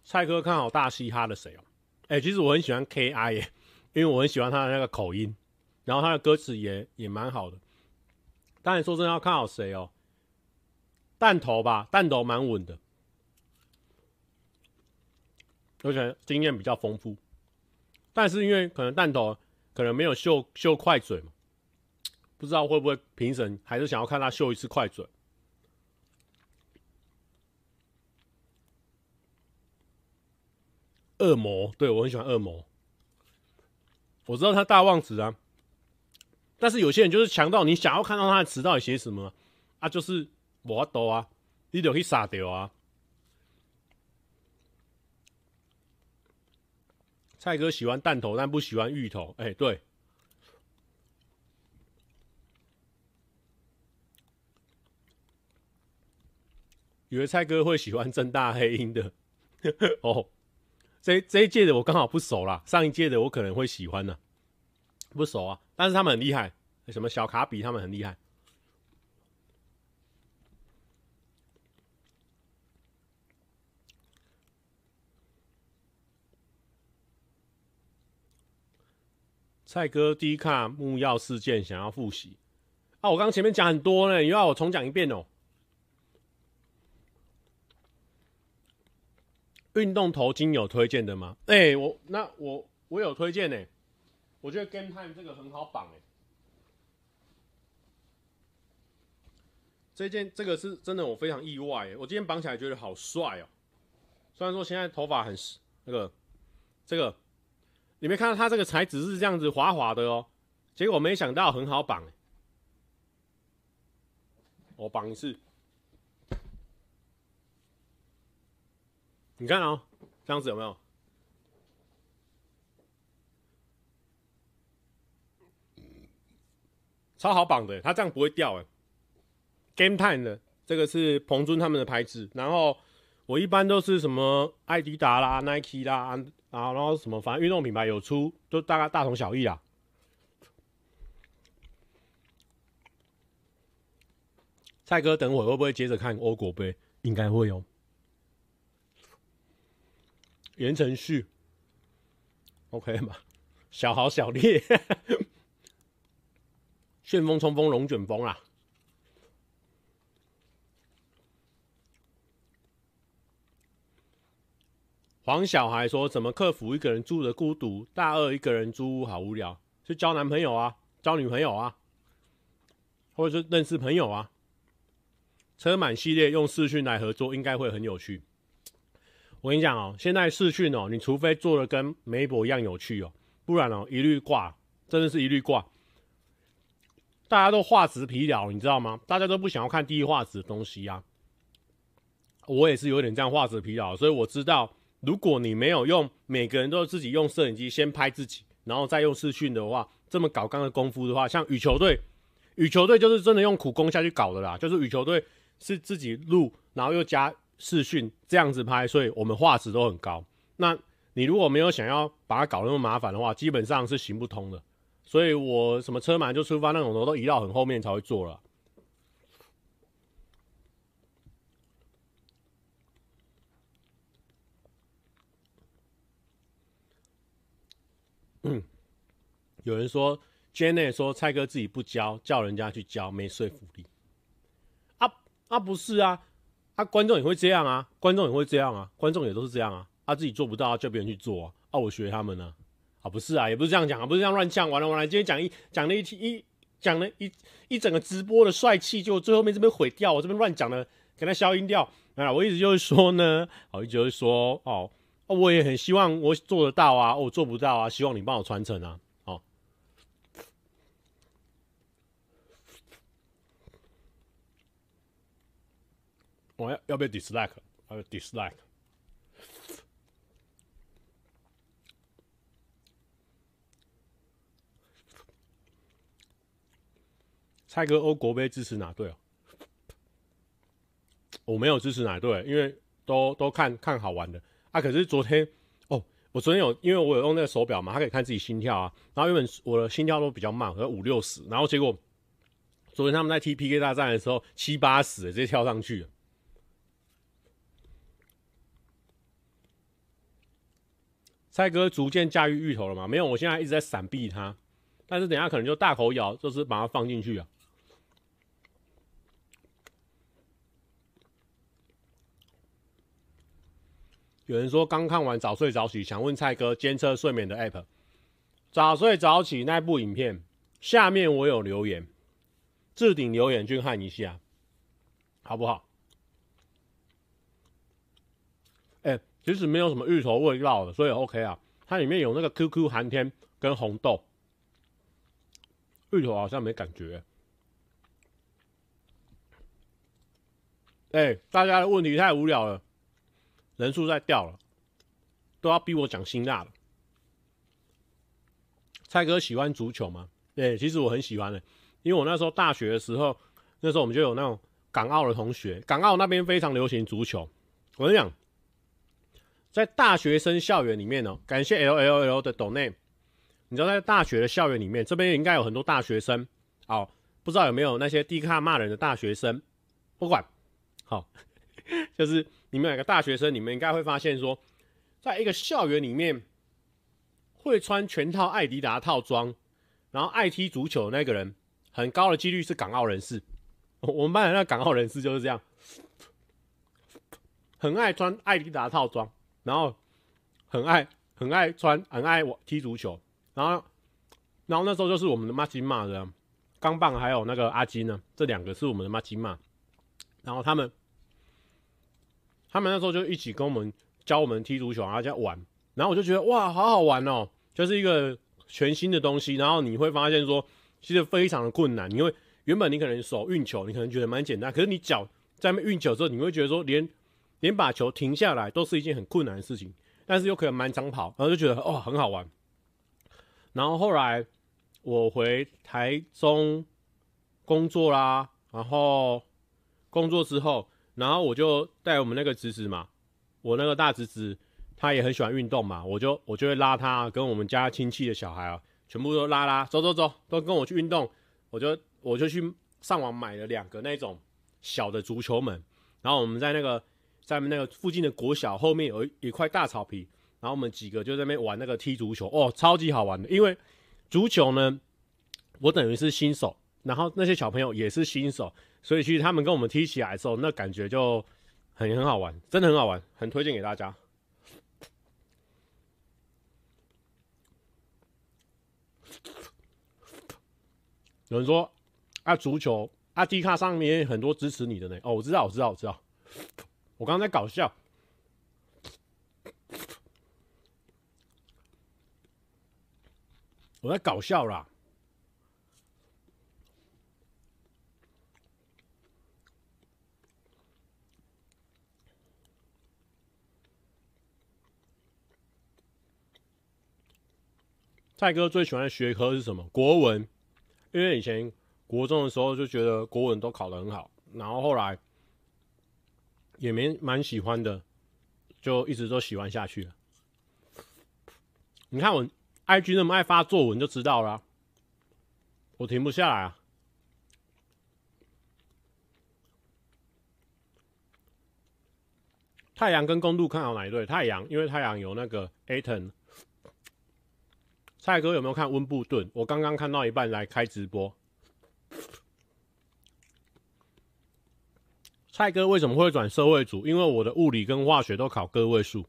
蔡哥看好大嘻哈的谁哦？哎、其实我很喜欢 K.I 耶，因为我很喜欢他的那个口音，然后他的歌词也也蛮好的。当然说真的要看好谁哦？弹头吧，弹头蛮稳的，而且经验比较丰富。但是因为可能弹头可能没有秀秀快嘴嘛，不知道会不会评审还是想要看他秀一次快嘴。恶魔，对，我很喜欢恶魔。我知道他大望子啊，但是有些人就是强到你想要看到他的词到底写什么啊，就是我都啊，你就可以杀掉啊。蔡哥喜欢弹头，但不喜欢芋头。哎、欸，对。以为蔡哥会喜欢正大黑鹰的 哦，这这一届的我刚好不熟啦，上一届的我可能会喜欢呢，不熟啊，但是他们很厉害，什么小卡比他们很厉害。蔡哥低卡木曜事件想要复习啊！我刚前面讲很多呢，你要我重讲一遍哦。运动头巾有推荐的吗？哎、我那我我有推荐呢。我觉得 Game Time 这个很好绑哎。这件这个是真的，我非常意外哎。我今天绑起来觉得好帅哦。虽然说现在头发很那个这个。你没看到它这个材质是这样子滑滑的哦，结果没想到很好绑，我绑一次，你看哦，这样子有没有？超好绑的，它这样不会掉哎。Game Time 的这个是彭尊他们的牌子，然后我一般都是什么艾迪达啦、Nike 啦。啊，然后什么，反正运动品牌有出，都大概大同小异啦。蔡哥，等会会不会接着看欧国杯？应该会哦。言承旭，OK 吗？小豪小烈，旋风冲锋龙卷风啦。黄小孩说：“怎么克服一个人住的孤独？大二一个人租屋好无聊，去交男朋友啊，交女朋友啊，或者是认识朋友啊。车满系列用视讯来合作，应该会很有趣。我跟你讲哦，现在视讯哦，你除非做的跟媒婆一样有趣哦，不然哦一律挂，真的是一律挂。大家都画质疲劳，你知道吗？大家都不想要看低画质的东西啊。我也是有点这样画质疲劳，所以我知道。”如果你没有用，每个人都自己用摄影机先拍自己，然后再用视讯的话，这么搞刚的功夫的话，像羽球队，羽球队就是真的用苦功下去搞的啦。就是羽球队是自己录，然后又加视讯这样子拍，所以我们画质都很高。那你如果没有想要把它搞那么麻烦的话，基本上是行不通的。所以我什么车满就出发那种，我都移到很后面才会做了。嗯，有人说，Jenny 说蔡哥自己不教，叫人家去教，没说服力。啊啊，不是啊，啊，观众也会这样啊，观众也会这样啊，观众也都是这样啊，他、自己做不到，叫别人去做啊，啊，我学他们呢，啊，不是啊，也不是这样讲啊，不是这样乱讲，完了完了，今天讲一讲了一一讲了一一整个直播的帅气，就最后面这边毁掉，我这边乱讲的，给他消音掉。啊，我一直就是说呢，我一直就是说，哦。我也很希望我做得到啊，我做不到啊，希望你帮我传承啊，哦。我要要不要 dislike？要不要 dislike？蔡哥欧国杯支持哪队哦？我没有支持哪队，因为都都看看好玩的。啊！可是昨天哦，我昨天有，因为我有用那个手表嘛，它可以看自己心跳啊。然后原本我的心跳都比较慢，可能五六十，然后结果昨天他们在踢 PK 大战的时候七八十，直接跳上去了。蔡哥逐渐驾驭芋头了吗？没有，我现在一直在闪避它，但是等下可能就大口咬，就是把它放进去啊。有人说刚看完早睡早起，想问蔡哥监测睡眠的 App。早睡早起那部影片下面我有留言，置顶留言去看一下，好不好？哎、欸，其实没有什么芋头味道的，所以 OK 啊。它里面有那个 QQ 寒天跟红豆，芋头好像没感觉。哎、大家的问题太无聊了，人数在掉了，都要逼我讲辛辣了。蔡哥喜欢足球吗？对，其实我很喜欢的、因为我那时候大学的时候，那时候我们就有那种港澳的同学，港澳那边非常流行足球。我跟你讲，在大学生校园里面呢、感谢 L L L 的 donate。你知道在大学的校园里面，这边应该有很多大学生哦，不知道有没有那些低卡骂人的大学生？不管。好，就是你们两个大学生，你们应该会发现说，在一个校园里面，会穿全套艾迪达套装，然后爱踢足球的那个人，很高的几率是港澳人士。我们班的那港澳人士就是这样，很爱穿艾迪达套装，然后很爱很爱穿很爱我踢足球，然后然后那时候就是我们的马吉马的钢棒，还有那个阿金呢，这两个是我们的马吉马，然后他们。他们那时候就一起跟我们教我们踢足球，然后在玩，然后我就觉得哇，好好玩哦，就是一个全新的东西。然后你会发现说，其实非常的困难，因为原本你可能手运球，你可能觉得蛮简单，可是你脚在那运球之后，你会觉得说连，连把球停下来都是一件很困难的事情。但是又可以满场跑，然后就觉得哦，很好玩。然后后来我回台中工作啦，然后工作之后。然后我就带我们那个侄子嘛，我那个大侄子他也很喜欢运动嘛，我就我就会拉他跟我们家亲戚的小孩啊，全部都拉拉走走走，都跟我去运动。我就我就去上网买了两个那种小的足球门，然后我们在那个在那个附近的国小后面有一一块大草皮，然后我们几个就在那边玩那个踢足球，哦，超级好玩的。因为足球呢，我等于是新手，然后那些小朋友也是新手。所以其实他们跟我们踢起来的时候，那感觉就很很好玩，真的很好玩，很推荐给大家。有人说啊，足球啊，D 卡上面很多支持你的呢。哦，我知道，我知道，我知道。我刚刚在搞笑，我在搞笑啦。蔡哥最喜欢的学科是什么？国文，因为以前国中的时候就觉得国文都考得很好，然后后来也没蛮喜欢的，就一直都喜欢下去了。你看我 IG 那么爱发作文，就知道了，我停不下来啊。太阳跟公路看好哪一队？太阳，因为太阳有那个 Ayton。蔡哥有没有看温布顿？我刚刚看到一半来开直播。蔡哥为什么会转社会组？因为我的物理跟化学都考个位数。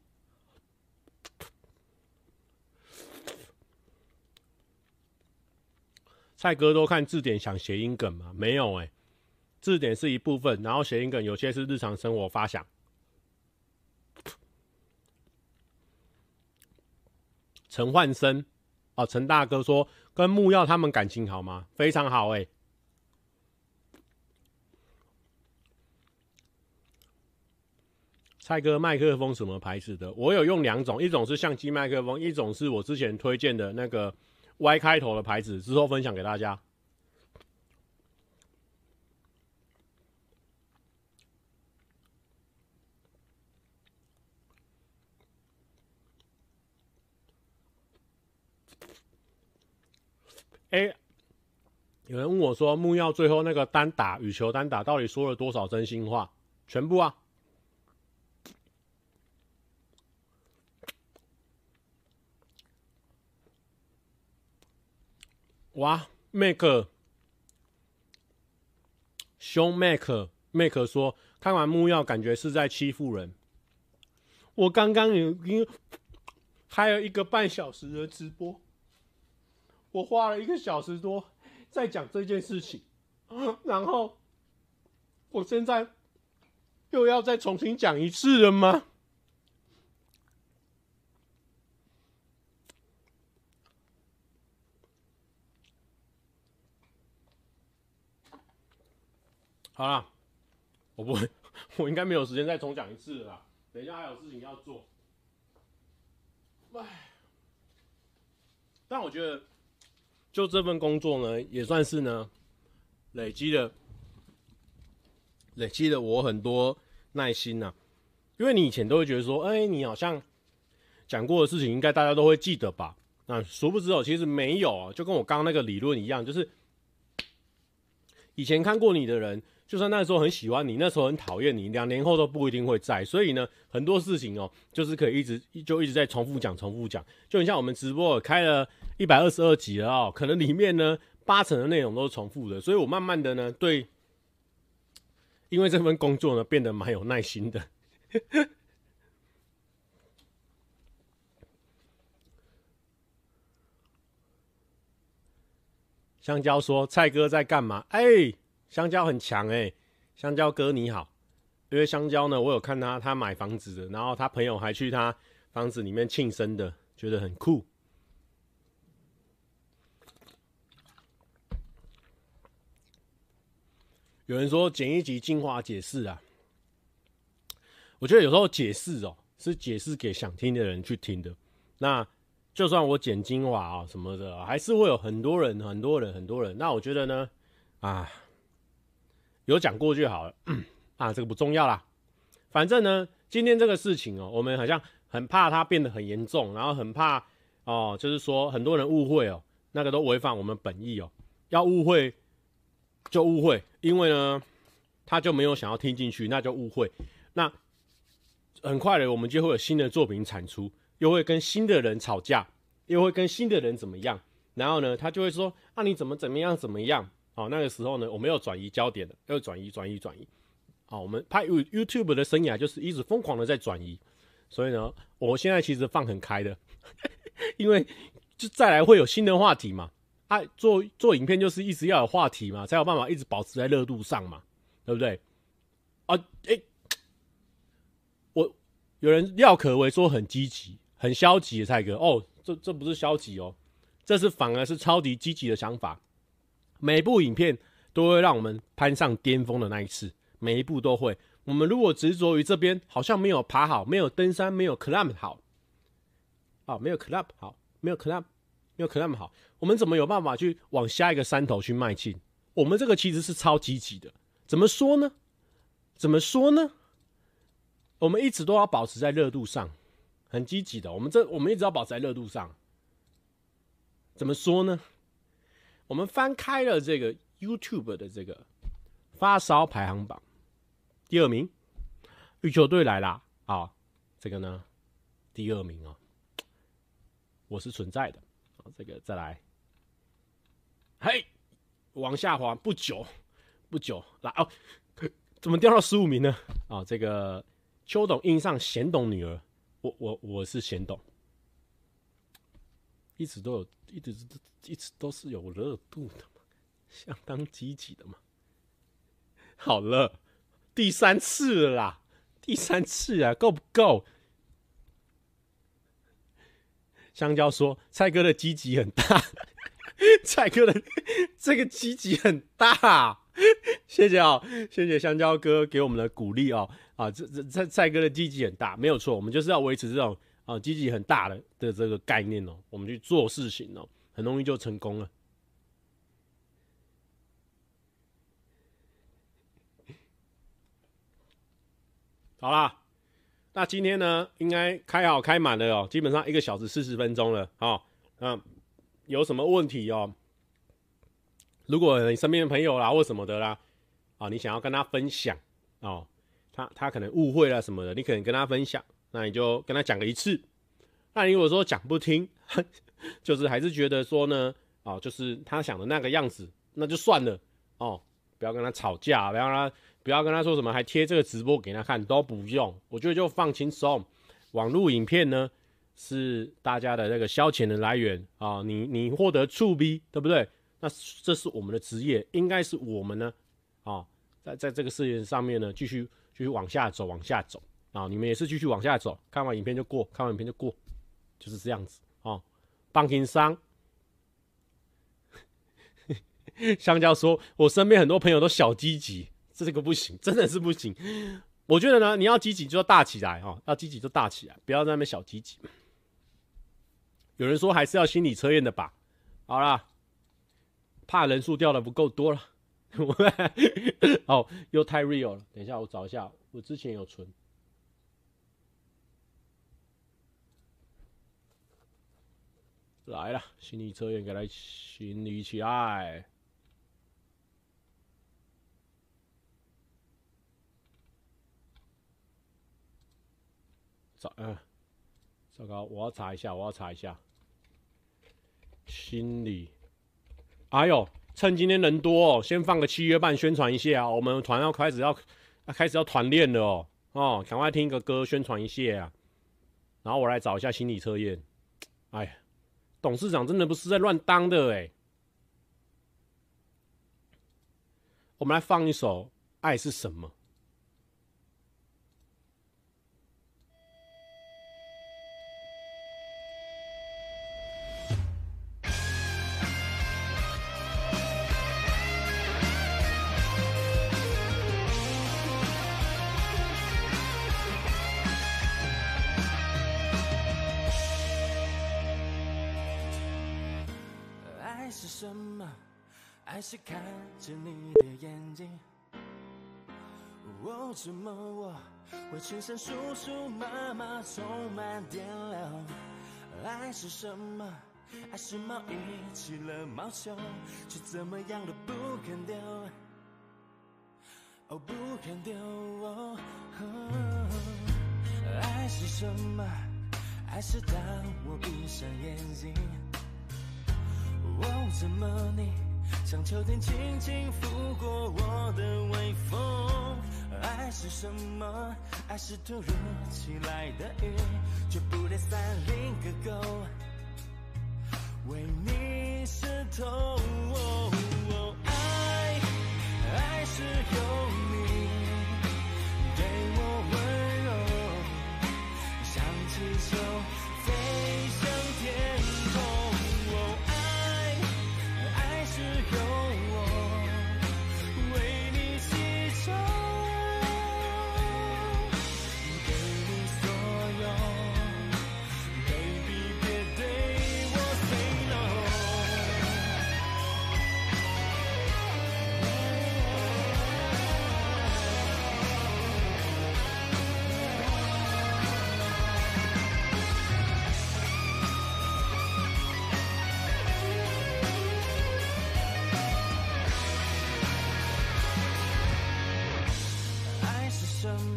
蔡哥都看字典想谐音梗吗？没有哎、字典是一部分，然后谐音梗有些是日常生活发想。陈焕生。哦，陈大哥说跟木曜他们感情好吗？非常好哎、蔡哥麦克风什么牌子的？我有用两种，一种是相机麦克风，一种是我之前推荐的那个 Y 开头的牌子，之后分享给大家。哎、有人问我说，木曜最后那个单打羽球单打到底说了多少真心话？全部啊！哇，Make 兄 Make Make 说，看完木曜感觉是在欺负人。我刚刚已经开了一个半小时的直播。我花了一个小时多在讲这件事情，然后我现在又要再重新讲一次了吗？好了，我不会，我应该没有时间再重讲一次了啦。等一下还有事情要做。唉，但我觉得，就这份工作呢，也算是呢，累积了，累积了我很多耐心呐、因为你以前都会觉得说，哎、你好像讲过的事情，应该大家都会记得吧？那殊不知哦，其实没有啊，就跟我刚刚那个理论一样，就是以前看过你的人。就算那时候很喜欢你，那时候很讨厌你，两年后都不一定会在。所以呢，很多事情哦，就是可以一直就一直在重复讲、重复讲。就很像我们直播开了一百二十二集了哦，可能里面呢八成的内容都是重复的。所以我慢慢的呢，对，因为这份工作呢，变得蛮有耐心的。香蕉说：“蔡哥在干嘛？”哎。香蕉很强哎、香蕉哥你好，因为香蕉呢，我有看他他买房子的，然后他朋友还去他房子里面庆生的，觉得很酷。有人说剪一集精华解释啊，我觉得有时候解释哦，是解释给想听的人去听的。那就算我剪精华啊什么的，还是会有很多人、很多人、很多人。那我觉得呢，啊。有讲过就好了，啊，这个不重要啦。反正呢，今天这个事情哦，我们好像很怕它变得很严重，然后很怕哦，就是说很多人误会哦，那个都违反我们本意哦。要误会就误会，因为呢，他就没有想要听进去，那就误会。那很快的，我们就会有新的作品产出，又会跟新的人吵架，又会跟新的人怎么样？然后呢，他就会说，啊，你怎么怎么样怎么样？哦，那个时候呢，我们要转移焦点的，要转移、转移、转移。好，我们拍 YouTube 的生涯就是一直疯狂的在转移，所以呢，我现在其实放很开的，因为就再来会有新的话题嘛。啊，做做影片就是一直要有话题嘛，才有办法一直保持在热度上嘛，对不对？啊，哎、欸，我有人廖可为说很积极、很消极的蔡哥，哦，这这不是消极哦，这是反而是超级积极的想法。每部影片都会让我们攀上巅峰的那一次，每一部都会。我们如果执着于这边，好像没有爬好，没有登山，没有 climb 好，啊，没有 climb 好，没有 climb，没有 climb 好，我们怎么有办法去往下一个山头去迈进？我们这个其实是超积极的，怎么说呢？怎么说呢？我们一直都要保持在热度上，很积极的。我们这我们一直要保持在热度上，怎么说呢？我们翻开了这个 YouTube 的这个发烧排行榜，第二名，羽球队来啦啊！这个呢，第二名哦，我是存在的啊。这个再来，嘿，往下滑不久，不久来哦，怎么掉到十五名呢？啊，这个邱董印上贤董女儿，我我我是贤董，一直都有，一直是。一直都是有热度的嘛，相当积极的嘛。好了，第三次了啦，第三次啊，够不够？香蕉说：“蔡哥的积极很大，蔡哥的这个积极很大。”谢谢哦，谢谢香蕉哥给我们的鼓励哦。啊，这这蔡蔡哥的积极很大，没有错，我们就是要维持这种啊积极很大的的这个概念哦，我们去做事情哦。很容易就成功了。好啦，那今天呢，应该开好开满了哦，基本上一个小时四十分钟了。好，那，有什么问题哦？如果你身边的朋友啦或什么的啦，啊，你想要跟他分享哦，他他可能误会了什么的，你可能跟他分享，那你就跟他讲个一次。那如果说讲不听，就是还是觉得说呢，哦，就是他想的那个样子，那就算了哦，不要跟他吵架，不要让他，不要跟他说什么，还贴这个直播给他看，都不用。我觉得就放轻松。网络影片呢，是大家的那个消遣的来源啊、你你获得触逼，对不对？那这是我们的职业，应该是我们呢，啊、在在这个事业上面呢，继续继续往下走，往下走啊、你们也是继续往下走，看完影片就过，看完影片就过，就是这样子。棒情商，香蕉说：“我身边很多朋友都小积极，这个不行，真的是不行。我觉得呢，你要积极就要大起来哦，要积极就大起来，不要在那边小积极。有人说还是要心理测验的吧？好啦，怕人数掉的不够多了。哦，又太 real 了。等一下，我找一下，我之前有存。来了，心理测验，给它心理起来。找，嗯，糟糕，我要查一下，我要查一下。心理，哎呦，趁今天人多哦，先放个七月半宣传一下啊，我们团要开始要，要开始要团练了哦，哦，赶快听个歌宣传一下啊，然后我来找一下心理测验，哎呀。董事长真的不是在乱当的哎！我们来放一首《爱是什么》。还是看着你的眼睛，哦，怎么我会全身叔叔妈妈充满电流？爱是什么？爱是毛衣起了毛球，却怎么样都不肯丢，哦，不肯丢。哦，爱是什么？爱是当我闭上眼睛，哦，怎么你？像秋天轻轻拂过我的微风，爱是什么？爱是突如其来的雨，却不带伞淋个够，为你湿透。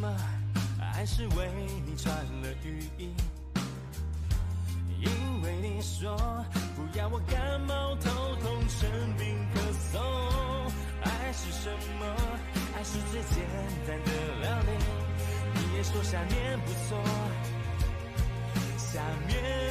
么爱是为你穿了雨衣，因为你说不要我感冒、头痛、生病、咳嗽。爱是什么？爱是最简单的料理。你也说下面不错，下面。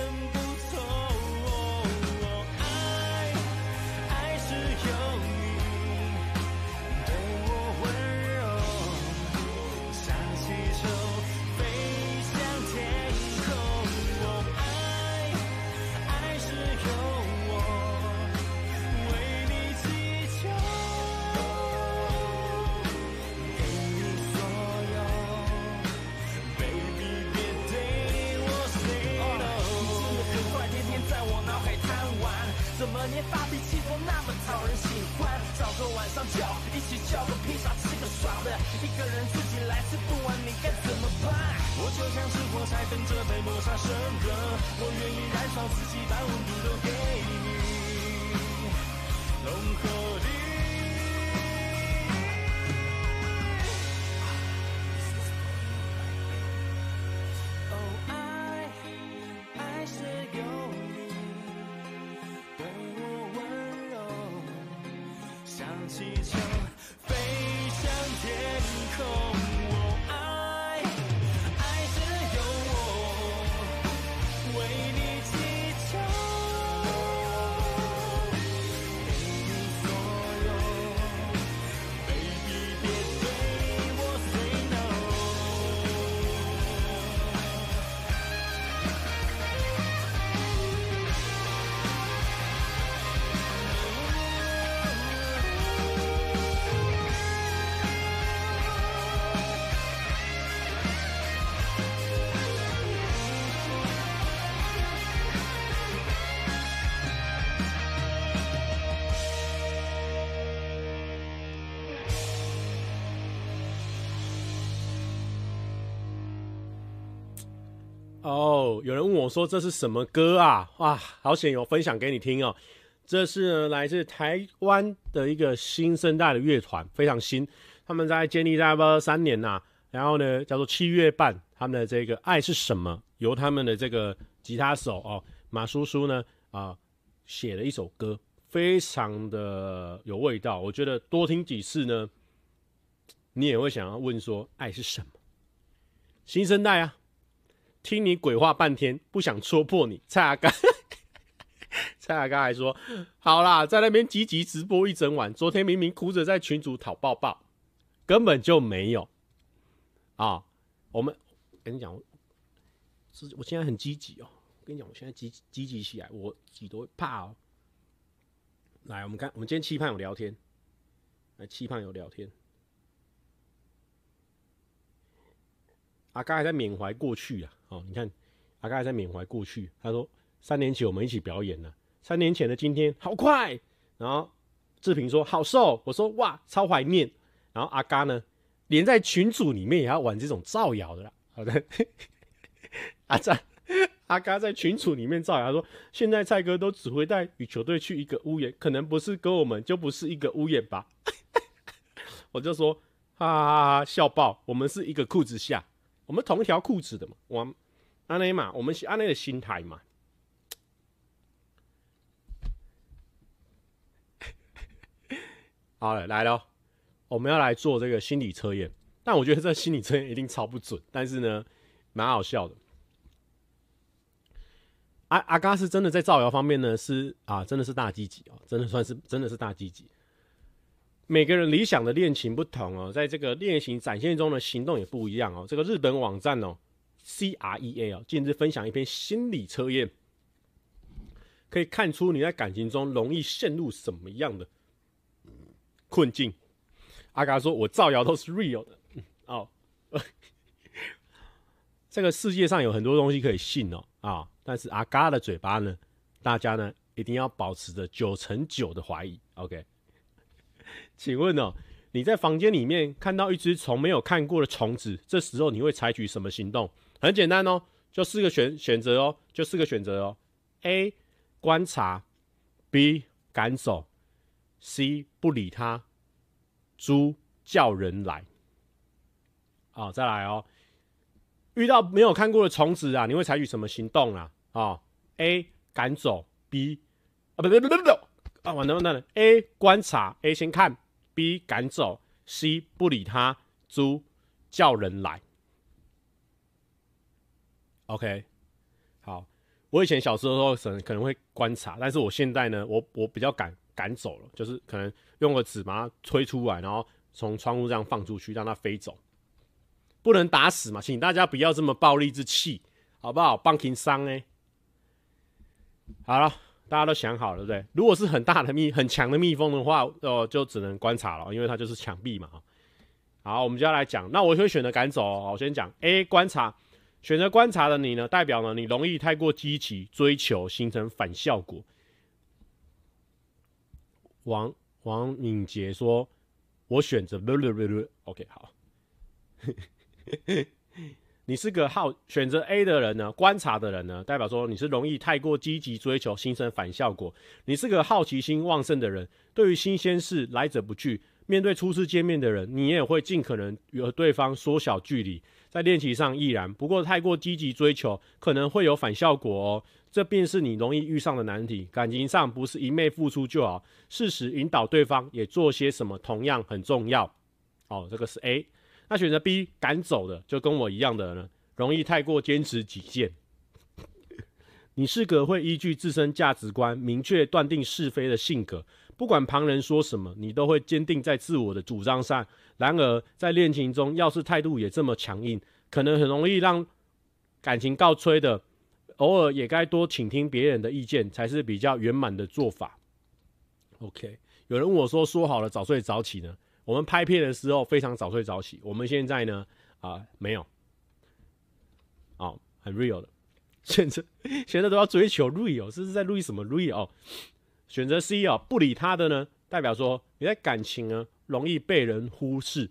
气球哦，有人问我说这是什么歌啊？哇，好险有分享给你听哦。这是来自台湾的一个新生代的乐团，非常新，他们在建立在不三年呐、然后呢，叫做七月半，他们的这个爱是什么，由他们的这个吉他手哦马叔叔呢啊写了一首歌，非常的有味道。我觉得多听几次呢，你也会想要问说爱是什么？新生代啊，听你鬼话半天，不想戳破你。蔡阿刚，蔡阿刚还说好啦，在那边积极直播一整晚，昨天明明哭着在群主讨抱抱，根本就没有。啊，我们跟你讲，我是我现在很积极哦。跟你讲，我现在积积极起来，我自己都会怕哦。来，我们看，我们今天期盼有聊天，来期盼有聊天。阿刚还在缅怀过去啊！哦，你看，阿嘎在缅怀过去。他说，三年前我们一起表演了，三年前的今天好快。然后志平说好瘦，我说哇，超怀念。然后阿嘎呢？连在群组里面也要玩这种造谣的啦。好的，阿赞阿嘎在群组里面造谣，说现在蔡哥都只会带羽球队去一个屋檐，可能不是跟我们就不是一个屋檐吧。我就说哈哈哈哈笑爆，我们是一个裤子下，我们同一条裤子的嘛，我阿内嘛，我们是安内的心态嘛。好了，来了。我们要来做这个心理测验，但我觉得这个心理测验一定超不准，但是呢，蛮好笑的。阿阿嘎是真的在造谣方面呢，是啊，真的是大积极哦，真的算是真的是大积极。每个人理想的恋情不同哦，在这个恋情展现中的行动也不一样哦。这个日本网站哦，CREA 哦，近日分享一篇心理测验，可以看出你在感情中容易陷入什么样的困境。阿嘎说：“我造谣都是 real 的哦，这个世界上有很多东西可以信哦啊，但是阿嘎的嘴巴呢，大家呢一定要保持着九成九的怀疑。OK，请问哦，你在房间里面看到一只从没有看过的虫子，这时候你会采取什么行动？很简单哦，就四个选选择哦，就四个选择哦：A 观察，B 赶走，C 不理他。”猪叫人来，好，再来哦。遇到没有看过的虫子啊，你会采取什么行动啊？啊，A 赶走，B 啊，不对不对不对，啊，完了完了，A 观察，A 先看，B 赶走，C 不理他，猪叫人来。OK，好，我以前小时候可能可能会观察，但是我现在呢，我我比较赶。赶走了，就是可能用个纸把它推出来，然后从窗户这样放出去，让它飞走。不能打死嘛，请大家不要这么暴力之气，好不好？棒情商哎，好了，大家都想好了，对不对？如果是很大的蜜、很强的蜜蜂的话，哦，就只能观察了，因为它就是墙壁嘛。好，我们就要来讲，那我会选择赶走。我先讲 A 观察，选择观察的你呢，代表呢你容易太过积极追求，形成反效果。王王敏杰说：“我选择 OK 好，你是个好选择 A 的人呢，观察的人呢，代表说你是容易太过积极追求，形成反效果。你是个好奇心旺盛的人，对于新鲜事来者不拒。面对初次见面的人，你也会尽可能与对方缩小距离。在恋情上亦然，不过太过积极追求可能会有反效果哦。”这便是你容易遇上的难题。感情上不是一昧付出就好，适时引导对方也做些什么，同样很重要。哦，这个是 A。那选择 B 赶走的，就跟我一样的人呢，容易太过坚持己见。你是个会依据自身价值观明确断定是非的性格，不管旁人说什么，你都会坚定在自我的主张上。然而在恋情中，要是态度也这么强硬，可能很容易让感情告吹的。偶尔也该多倾听别人的意见，才是比较圆满的做法。OK，有人问我说：“说好了早睡早起呢？”我们拍片的时候非常早睡早起，我们现在呢啊、没有，哦，很 real 的 现在，现在都要追求 real，这是在录什么 real？哦，选择 C 哦，不理他的呢，代表说你在感情呢容易被人忽视，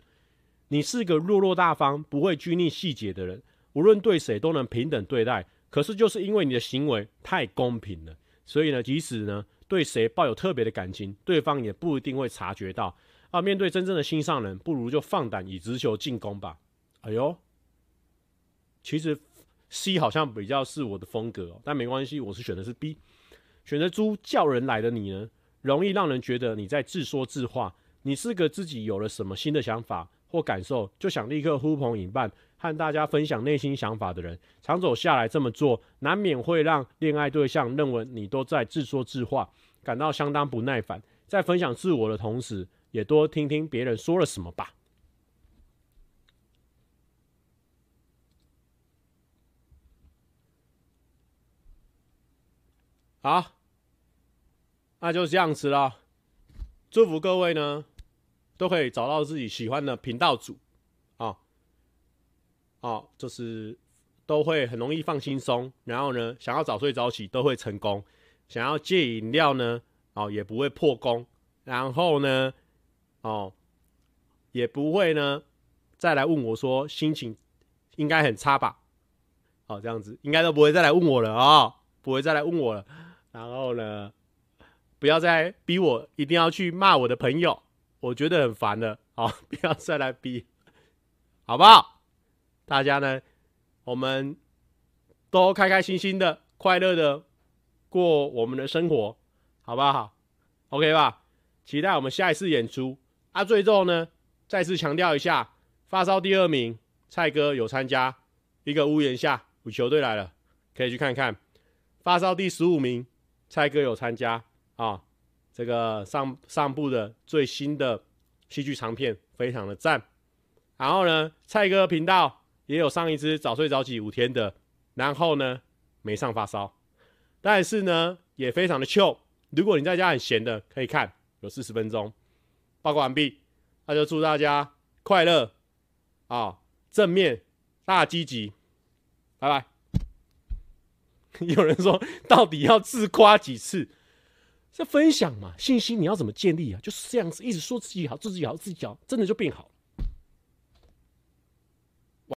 你是个落落大方、不会拘泥细节的人。无论对谁都能平等对待。可是就是因为你的行为太公平了，所以呢，即使呢对谁抱有特别的感情，对方也不一定会察觉到。啊，面对真正的心上人，不如就放胆以直球进攻吧。哎呦，其实 C 好像比较是我的风格哦，但没关系，我是选的是 B。选择猪叫人来的你呢，容易让人觉得你在自说自话。你是个自己有了什么新的想法或感受，就想立刻呼朋引伴，和大家分享内心想法的人。长走下来这么做，难免会让恋爱对象认为你都在自说自话，感到相当不耐烦。在分享自我的同时，也多听听别人说了什么吧。好，那就这样子了。祝福各位呢，都可以找到自己喜欢的频道主，啊、哦，就是都会很容易放轻松，然后呢，想要早睡早起都会成功，想要戒饮料呢，哦，也不会破功，然后呢，哦，也不会呢，再来问我说心情应该很差吧，哦，这样子应该都不会再来问我了啊、不会再来问我了。然后呢，不要再逼我一定要去骂我的朋友，我觉得很烦了。好，不要再来逼，好不好？大家呢，我们都开开心心的、快乐的过我们的生活，好不好？OK 吧？期待我们下一次演出啊！最后呢，再次强调一下，发烧第二名蔡哥有参加一个屋檐下，五球队来了，可以去看看。发烧第十五名。蔡哥有参加啊，这个上上部的最新的戏剧长片，非常的赞。然后呢，蔡哥频道也有上一支早睡早起五天的，然后呢没上发烧，但是呢也非常的 chill。如果你在家很闲的，可以看，有四十分钟。报告完毕，那就祝大家快乐啊，正面大积极，拜拜。有人说，到底要自夸几次？这分享嘛，信心你要怎么建立啊？就是这样子，一直说自己好，自己好，自己好，真的就变好。